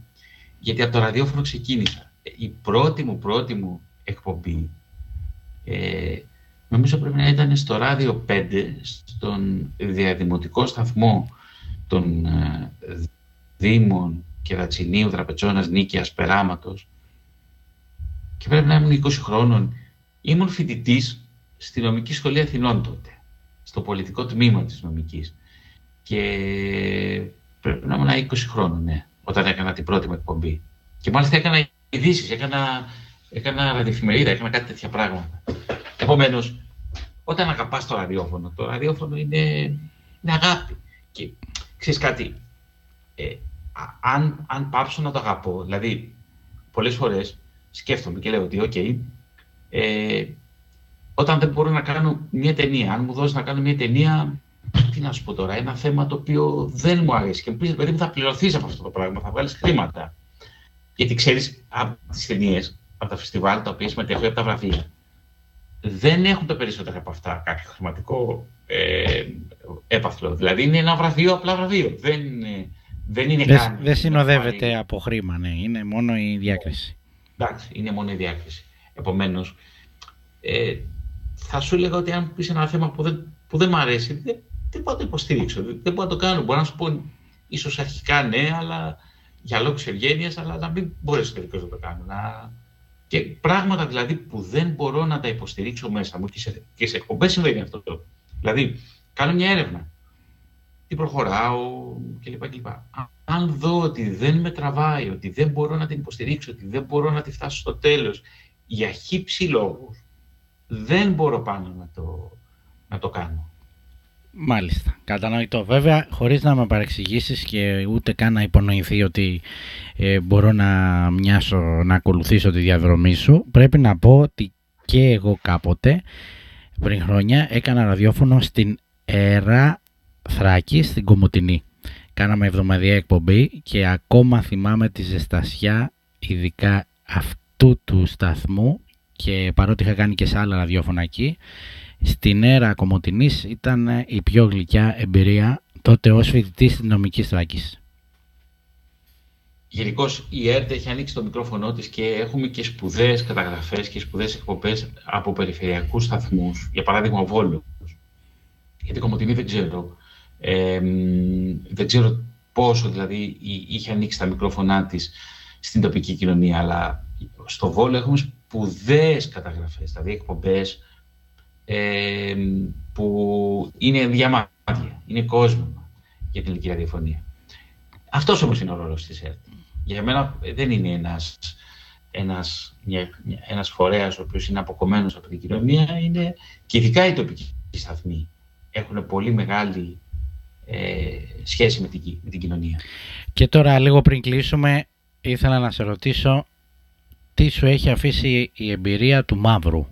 Γιατί από το ραδιόφωνο ξεκίνησα. Η πρώτη μου, πρώτη μου εκπομπή ε, νομίζω πρέπει να ήταν στο ράδιο 5, στον διαδημοτικό σταθμό των ε, Δήμων Κερατσινίου, Τραπετσόνας, Νίκαιας, Περάματος και πρέπει να ήμουν 20 χρόνων. Ήμουν φοιτητής στη νομική σχολή Αθηνών τότε, στο πολιτικό τμήμα της νομικής. Και πρέπει να ήμουν 20 χρόνων, ναι, όταν έκανα την πρώτη μου εκπομπή. Και μάλιστα έκανα ειδήσεις, έκανα έκανα ραδιοφημερίδα, έκανα κάτι τέτοια πράγματα. Επομένως, όταν αγαπάς το ραδιόφωνο, το ραδιόφωνο είναι, είναι αγάπη. Και ξέρεις κάτι, ε, αν, αν πάψω να το αγαπώ, δηλαδή πολλές φορές σκέφτομαι και λέω ότι, OK, ε, όταν δεν μπορώ να κάνω μια ταινία, αν μου δώσεις να κάνω μια ταινία, τι να σου πω τώρα, ένα θέμα το οποίο δεν μου αρέσει και μου πεις, παιδί θα πληρωθείς από αυτό το πράγμα, θα βγάλεις χρήματα. Γιατί ξέρεις από τις ταινίες, από τα φεστιβάλ τα οποία συμμετέχουν από τα βραβεία δεν έχουν τα περισσότερα από αυτά κάποιο χρηματικό ε, έπαθλο. Δηλαδή είναι ένα βραβείο, απλά βραβείο. Δεν, δεν είναι δεν, καν. Δεν συνοδεύεται από χρήμα, ναι. Είναι μόνο η διάκριση. Εντάξει, είναι μόνο η διάκριση. Επομένως, ε, θα σου έλεγα ότι αν πεις ένα θέμα που δεν, που δεν μ' αρέσει, δεν, δεν μπορώ να το υποστηρίξω. Δεν, δεν μπορώ να το κάνω. Μπορώ να σου πω ίσως αρχικά ναι, αλλά για λόγους ευγένειας, αλλά να μην μπορέσω τελικώς να το κάνω. Να, και πράγματα δηλαδή που δεν μπορώ να τα υποστηρίξω μέσα μου και σε, και σε εκπομπές συμβαίνει αυτό. Δηλαδή, κάνω μια έρευνα. Τι προχωράω κλπ. κλπ. Αν δω ότι δεν με τραβάει, ότι δεν μπορώ να την υποστηρίξω, ότι δεν μπορώ να τη φτάσω στο τέλος για χύψη λόγους, δεν μπορώ πάνω να το, να το κάνω. Μάλιστα, κατανοητό. Βέβαια, χωρίς να με παρεξηγήσεις και ούτε καν να υπονοηθεί ότι ε, μπορώ να μοιάσω να ακολουθήσω τη διαδρομή σου, πρέπει να πω ότι και εγώ κάποτε, πριν χρόνια, έκανα ραδιόφωνο στην ΕΡΑ Θράκη, στην Κομωτινή. Κάναμε εβδομαδιαία εκπομπή και ακόμα θυμάμαι τη ζεστασιά, ειδικά αυτού του σταθμού και παρότι είχα κάνει και σε άλλα ραδιόφωνα εκεί, στην αίρα Κομωτινής ήταν η πιο γλυκιά εμπειρία τότε ως φοιτητής στην νομικής Θράκης. Γενικώς η ΕΡΤ έχει ανοίξει το μικρόφωνο της και έχουμε και σπουδαίες καταγραφές και σπουδαίες εκπομπές από περιφερειακούς σταθμούς, για παράδειγμα ο Βόλος. Γιατί Κομωτινή δεν ξέρω. Ε, δεν ξέρω πόσο δηλαδή είχε ανοίξει τα μικρόφωνά της στην τοπική κοινωνία, αλλά στο Βόλο έχουμε σπουδαίες καταγραφές, δηλαδή εκπομπές που είναι διαμάτια, είναι κόσμο για την ηλικία διαφωνία. Αυτός όμως είναι ο ρόλος της ΕΡΤ. Για μένα δεν είναι ένας, ένας, μια, ένας φορέας ο οποίος είναι αποκομμένος από την κοινωνία, είναι και ειδικά οι τοπικοί σταθμοί έχουν πολύ μεγάλη σχέση με την, με την κοινωνία. Και τώρα λίγο πριν κλείσουμε ήθελα να σε ρωτήσω τι σου έχει αφήσει η εμπειρία του μαύρου;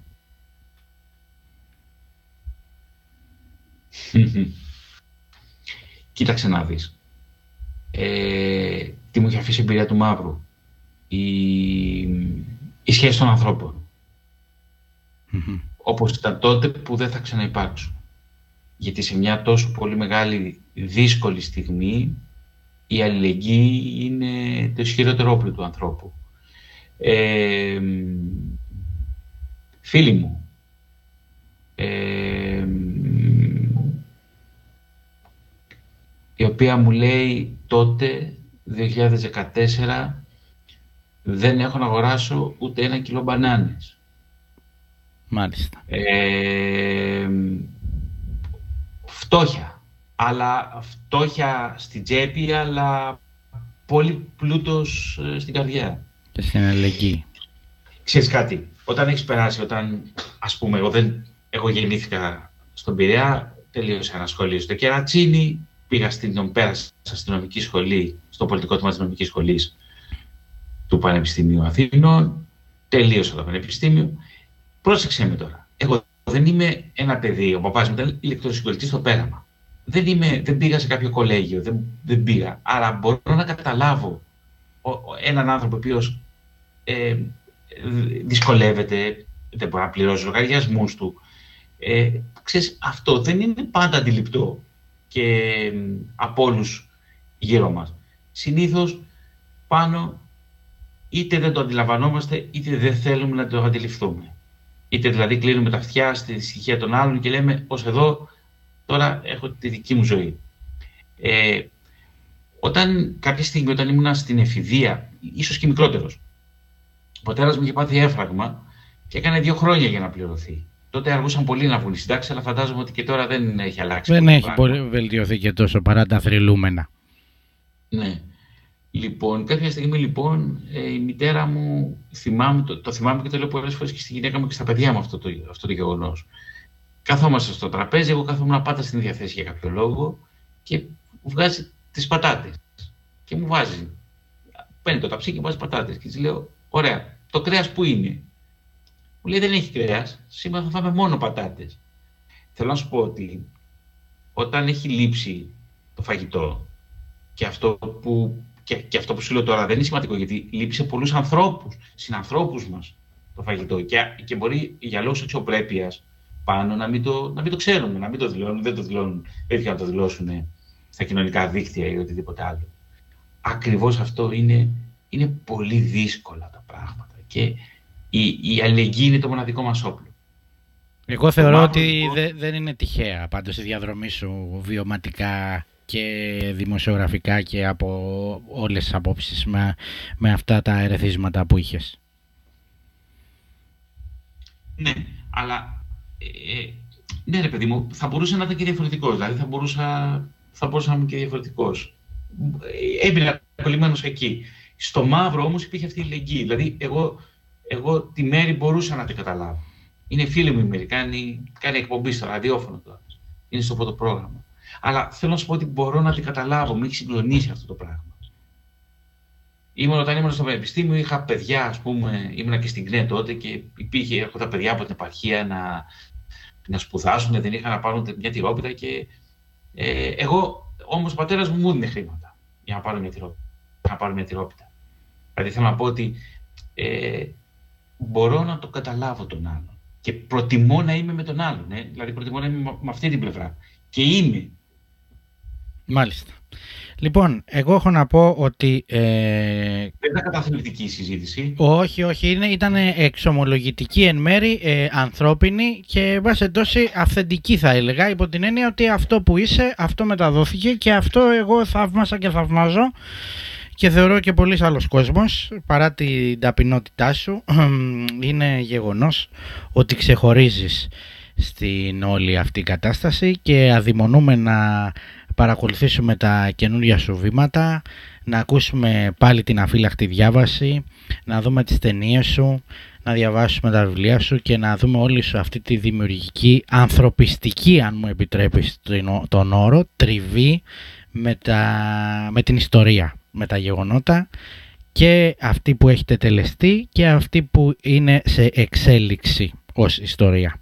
Κοίταξε να δεις. Ε, τι μου έχει αφήσει η εμπειρία του μαύρου. Η, η σχέση των ανθρώπων. Όπως ήταν τότε που δεν θα ξαναυπάρξουν. Γιατί σε μια τόσο πολύ μεγάλη δύσκολη στιγμή η αλληλεγγύη είναι το ισχυρότερο όπλο του ανθρώπου. Ε, φίλοι μου, ε, η οποία μου λέει τότε, 2014, δεν έχω να αγοράσω ούτε ένα κιλό μπανάνες. Μάλιστα. Ε, φτώχεια. Αλλά φτώχεια στην τσέπη, αλλά πολύ πλούτος ε, στην καρδιά. Και στην αλληλεγγύη. Ξέρεις κάτι, όταν έχεις περάσει, όταν ας πούμε εγώ, δεν, εγώ γεννήθηκα στον Πειραιά, τελείωσα ένα σχολείο στο Κερατσίνη, πήγα στην, πέρασα στην νομική σχολή, στο πολιτικό τμήμα της νομικής σχολής του Πανεπιστημίου Αθήνων, τελείωσα το Πανεπιστήμιο. Πρόσεξε με τώρα. Εγώ δεν είμαι ένα παιδί, ο παπάς μου ήταν ηλεκτροσυγκολητής στο πέραμα. Δεν, είμαι, δεν πήγα σε κάποιο κολέγιο, δεν, δεν πήγα. Άρα μπορώ να καταλάβω έναν άνθρωπο ο οποίος ε, δυσκολεύεται, δεν μπορεί να πληρώσει λογαριασμούς του. Ε, ξέρεις, αυτό δεν είναι πάντα αντιληπτό και από όλους γύρω μας. Συνήθως πάνω είτε δεν το αντιλαμβανόμαστε είτε δεν θέλουμε να το αντιληφθούμε. Είτε δηλαδή κλείνουμε τα αυτιά στη στοιχεία των άλλων και λέμε ως εδώ τώρα έχω τη δική μου ζωή. Ε, όταν κάποια στιγμή όταν ήμουν στην εφηβεία, ίσως και μικρότερος, ο πατέρας μου είχε πάθει έφραγμα και έκανε δύο χρόνια για να πληρωθεί. Τότε αργούσαν πολύ να βγουν οι συντάξεις, αλλά φαντάζομαι ότι και τώρα δεν έχει αλλάξει. Δεν έχει πολύ βελτιωθεί και τόσο παρά τα θρυλούμενα. Ναι. Λοιπόν, κάποια στιγμή λοιπόν ε, η μητέρα μου, θυμάμαι, το, το θυμάμαι και το λέω πολλές φορές και στη γυναίκα μου και στα παιδιά μου αυτό το, αυτό το γεγονός. Καθόμαστε στο τραπέζι, εγώ καθόμουν πάντα στην ίδια θέση για κάποιο λόγο και βγάζει τις πατάτες. Και μου βάζει. Παίρνει το ταψί και βάζει πατάτες. Και της λέω: Ωραία, το κρέας που είναι. Μου λέει δεν έχει κρέας. Σήμερα θα φάμε μόνο πατάτες. Θέλω να σου πω ότι όταν έχει λείψει το φαγητό και αυτό που, και, και αυτό που σου λέω τώρα δεν είναι σημαντικό γιατί λείπει σε πολλούς ανθρώπους, συνανθρώπους μας το φαγητό. Και, και μπορεί για λόγου αξιοπρέπειας πάνω να μην, το, να μην το ξέρουμε, να μην το δηλώνουν, δεν το δηλώνουν, έτσι να το δηλώσουν στα κοινωνικά δίκτυα ή οτιδήποτε άλλο. Ακριβώς αυτό είναι, είναι πολύ δύσκολα τα πράγματα. Και η, η αλληλεγγύη είναι το μοναδικό μας όπλο. Εγώ θεωρώ ότι λοιπόν- δεν είναι τυχαία πάντως η διαδρομή σου βιωματικά και δημοσιογραφικά και από όλες τις απόψεις με, με αυτά τα ερεθίσματα που είχες. Ναι, αλλά ε, ε, ναι ρε παιδί μου, θα μπορούσε να ήταν και διαφορετικός. Δηλαδή θα μπορούσα, θα μπορούσα να είμαι και διαφορετικός. Ε, έμεινα κολλημένος εκεί. Στο μαύρο όμως υπήρχε αυτή η λεγγύη. Δηλαδή εγώ εγώ τη μέρη μπορούσα να την καταλάβω. Είναι φίλη μου η μέρη, κάνει, κάνει εκπομπή στο ραδιόφωνο τώρα. Είναι στο πρώτο πρόγραμμα. Αλλά θέλω να σου πω ότι μπορώ να την καταλάβω, με έχει συγκλονίσει αυτό το πράγμα. Ήμουν όταν ήμουν στο πανεπιστήμιο, είχα παιδιά, ας πούμε, ήμουνα και στην ΚΝΕ τότε και υπήρχε, έρχονταν παιδιά από την επαρχία να, να σπουδάσουν, δεν είχαν να πάρουν μια τυρόπιτα και ε, εγώ, όμως ο πατέρας μου μου δίνει χρήματα για να πάρω μια τυρόπιτα. Να πάρω μια τυρόπιτα. Δηλαδή θέλω να πω ότι ε, μπορώ να το καταλάβω τον άλλον. Και προτιμώ να είμαι με τον άλλον. Ε; Δηλαδή προτιμώ να είμαι με αυτή την πλευρά. Και είμαι. Μάλιστα. Λοιπόν, εγώ έχω να πω ότι... Ε... Δεν ήταν καταθλιπτική η συζήτηση. Όχι, όχι. Είναι, ήταν εξομολογητική εν μέρη, ε, ανθρώπινη και βάσει τόση αυθεντική θα έλεγα, υπό την έννοια ότι αυτό που είσαι, αυτό μεταδόθηκε και αυτό εγώ θαύμασα και θαυμάζω και θεωρώ και πολλοί άλλος κόσμος, παρά την ταπεινότητά σου, [CLEARS THROAT] είναι γεγονός ότι ξεχωρίζεις στην όλη αυτή κατάσταση και αδειμονούμε να παρακολουθήσουμε τα καινούργια σου βήματα, να ακούσουμε πάλι την αφύλακτη διάβαση, να δούμε τις ταινίες σου, να διαβάσουμε τα βιβλία σου και να δούμε όλη σου αυτή τη δημιουργική, ανθρωπιστική, αν μου επιτρέπεις τον όρο, τριβή με, τα, με την ιστορία, με τα γεγονότα και αυτή που έχετε τελεστεί και αυτή που είναι σε εξέλιξη ως ιστορία.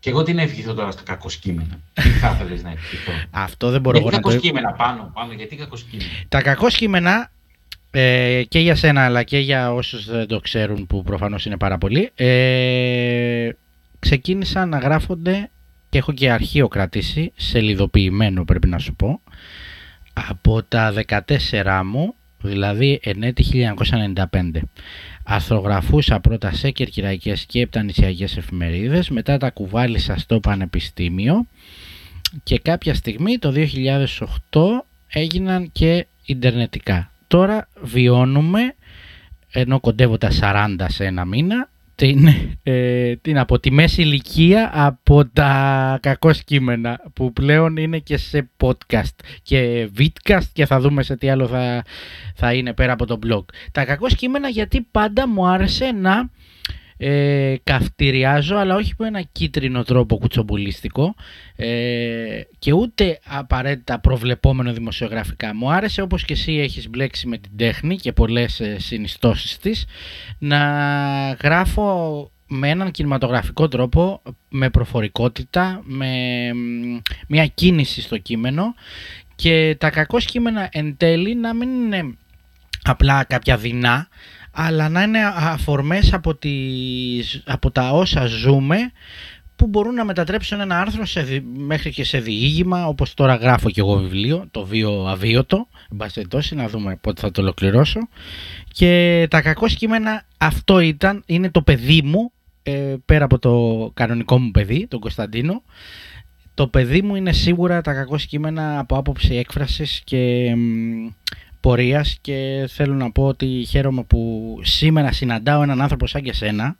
Και εγώ τι να ευχηθώ τώρα στα κακοσκήμενα. Τι θα ήθελες να ευχηθώ; Αυτό δεν μπορώ γιατί να το... κακοσκήμενα πάνω, πάνω, γιατί κακοσκήμενα; Τα κακοσκήμενα ε, και για σένα αλλά και για όσους δεν το ξέρουν που προφανώς είναι πάρα πολλοί ε, ξεκίνησαν να γράφονται και έχω και αρχείο κρατήσει, σελιδοποιημένο πρέπει να σου πω από τα 14 μου, δηλαδή ενέτη 1995. Αρθρογραφούσα πρώτα σε κερκυραϊκές και επτανησιακές εφημερίδες, μετά τα κουβάλισα στο πανεπιστήμιο και κάποια στιγμή το 2008 έγιναν και ιντερνετικά. Τώρα βιώνουμε, ενώ κοντεύω τα 40 σε ένα μήνα, την, ε, την από τη μέση ηλικία από τα κακό κείμενα που πλέον είναι και σε podcast και vidcast και θα δούμε σε τι άλλο θα, θα είναι πέρα από το blog. Τα κακό κείμενα γιατί πάντα μου άρεσε να ε, καυτηριάζω αλλά όχι με ένα κίτρινο τρόπο κουτσομπουλίστικο ε, και ούτε απαραίτητα προβλεπόμενο δημοσιογραφικά. Μου άρεσε όπως και εσύ έχεις μπλέξει με την τέχνη και πολλές ε, συνιστώσεις της να γράφω με έναν κινηματογραφικό τρόπο, με προφορικότητα, με μια κίνηση στο κείμενο και τα κακός κείμενα εν τέλει να μην είναι απλά κάποια δεινά αλλά να είναι αφορμές από, τις, από τα όσα ζούμε που μπορούν να μετατρέψουν ένα άρθρο σε, μέχρι και σε διήγημα όπως τώρα γράφω και εγώ βιβλίο, το βίο αβίωτο, εν να δούμε πότε θα το ολοκληρώσω. Και τα κακό κείμενα αυτό ήταν, είναι το παιδί μου ε, πέρα από το κανονικό μου παιδί, τον Κωνσταντίνο. Το παιδί μου είναι σίγουρα τα κακό κείμενα από άποψη έκφρασης και πορείας και θέλω να πω ότι χαίρομαι που σήμερα συναντάω έναν άνθρωπο σαν και σένα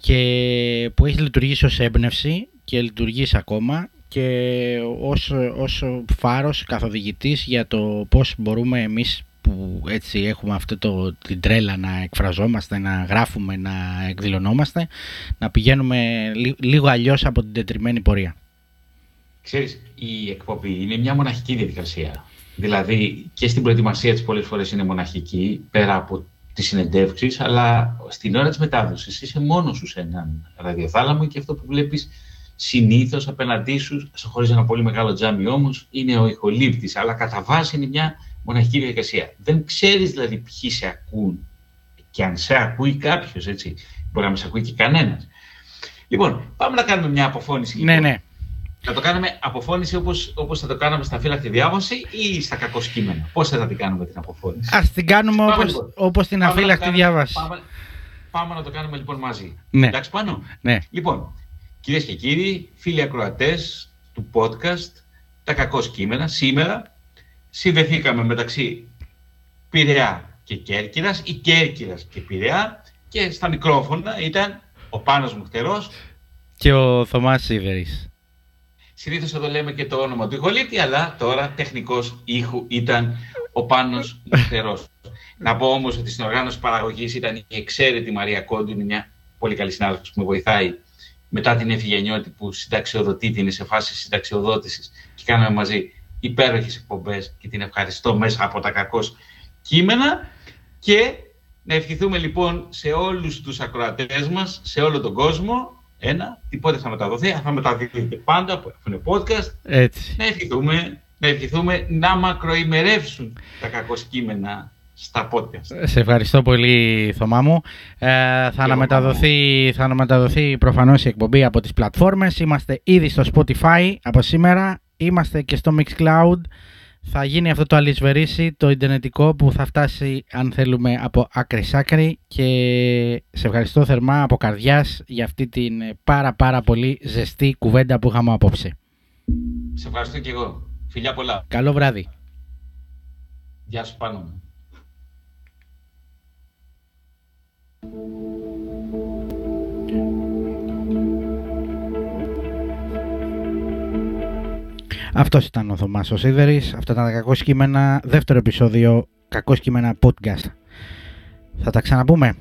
και που έχει λειτουργήσει ως έμπνευση και λειτουργήσει ακόμα και ως, ως φάρος καθοδηγητής για το πώς μπορούμε εμείς που έτσι έχουμε αυτή το, την τρέλα να εκφραζόμαστε, να γράφουμε, να εκδηλωνόμαστε, να πηγαίνουμε λίγο αλλιώς από την τετριμένη πορεία. Ξέρεις, η εκπομπή είναι μια μοναχική διαδικασία. Δηλαδή και στην προετοιμασία της πολλές φορές είναι μοναχική, πέρα από τις συνεντεύξεις, αλλά στην ώρα της μετάδοσης είσαι μόνος σου σε έναν ραδιοθάλαμο και αυτό που βλέπεις συνήθως απέναντί σου, χωρίς ένα πολύ μεγάλο τζάμι όμως, είναι ο ηχολήπτης, αλλά κατά βάση είναι μια μοναχική διαδικασία. Δεν ξέρεις δηλαδή ποιοι σε ακούν και αν σε ακούει κάποιος, έτσι. Μπορεί να με σε ακούει και κανένας. Λοιπόν, πάμε να κάνουμε μια αποφώνηση. Ναι, λοιπόν. ναι. Να το κάνουμε αποφώνηση όπως, όπως θα το κάναμε στα φύλλα τη διάβαση ή στα κακό κείμενα. Πώς θα την κάνουμε την αποφώνηση; Ας την κάνουμε όπως, λοιπόν. όπως την αφύλακτη διάβαση. Πάμε, πάμε να το κάνουμε λοιπόν μαζί. Ναι. Εντάξει πάνω. Ναι. Λοιπόν, κυρίες και κύριοι, φίλοι ακροατές του podcast, τα κακό κείμενα, σήμερα συνδεθήκαμε μεταξύ Πειραιά και Κέρκυρας ή Κέρκυρας και Πειραιά και στα μικρόφωνα ήταν ο Πάνος Μουχτερός και ο Θωμάς Σίδερης. Συνήθως εδώ λέμε και το όνομα του ηχολήπτη, αλλά τώρα τεχνικός ήχου ήταν ο Πάνος Μουθερός. Να πω όμως ότι στην οργάνωση παραγωγής ήταν η εξαίρετη Μαρία Κόντου, είναι μια πολύ καλή συνάδελφος που με βοηθάει μετά την Εφηγενιώτη που συνταξιοδοτείται, είναι σε φάση συνταξιοδότησης και κάναμε μαζί υπέροχες εκπομπές και την ευχαριστώ μέσα από τα κακό κείμενα. Και να ευχηθούμε λοιπόν σε όλους τους ακροατές μας, σε όλο τον κόσμο, ένα, τι πότε θα μεταδοθεί, θα μεταδίδεται πάντα που έχουν podcast. Έτσι. Να ευχηθούμε, να ευχηθούμε να μακροημερεύσουν τα κακοσκήμενα στα podcast. Σε ευχαριστώ πολύ Θωμά μου. Ε, θα, αναμεταδοθεί, θα αναμεταδοθεί προφανώς η εκπομπή από τις πλατφόρμες. Είμαστε ήδη στο Spotify από σήμερα. Είμαστε και στο Mixcloud θα γίνει αυτό το αλυσβερίσι, το ιντερνετικό που θα φτάσει αν θέλουμε από άκρη σ' άκρη και σε ευχαριστώ θερμά από καρδιάς για αυτή την πάρα πάρα πολύ ζεστή κουβέντα που είχαμε απόψε. Σε ευχαριστώ και εγώ. Φιλιά πολλά. Καλό βράδυ. Γεια σου πάνω Αυτός ήταν ο Θωμάς ο Σίδερης. Αυτά ήταν τα κακό κείμενα. Δεύτερο επεισόδιο κακό κείμενα podcast. Θα τα ξαναπούμε.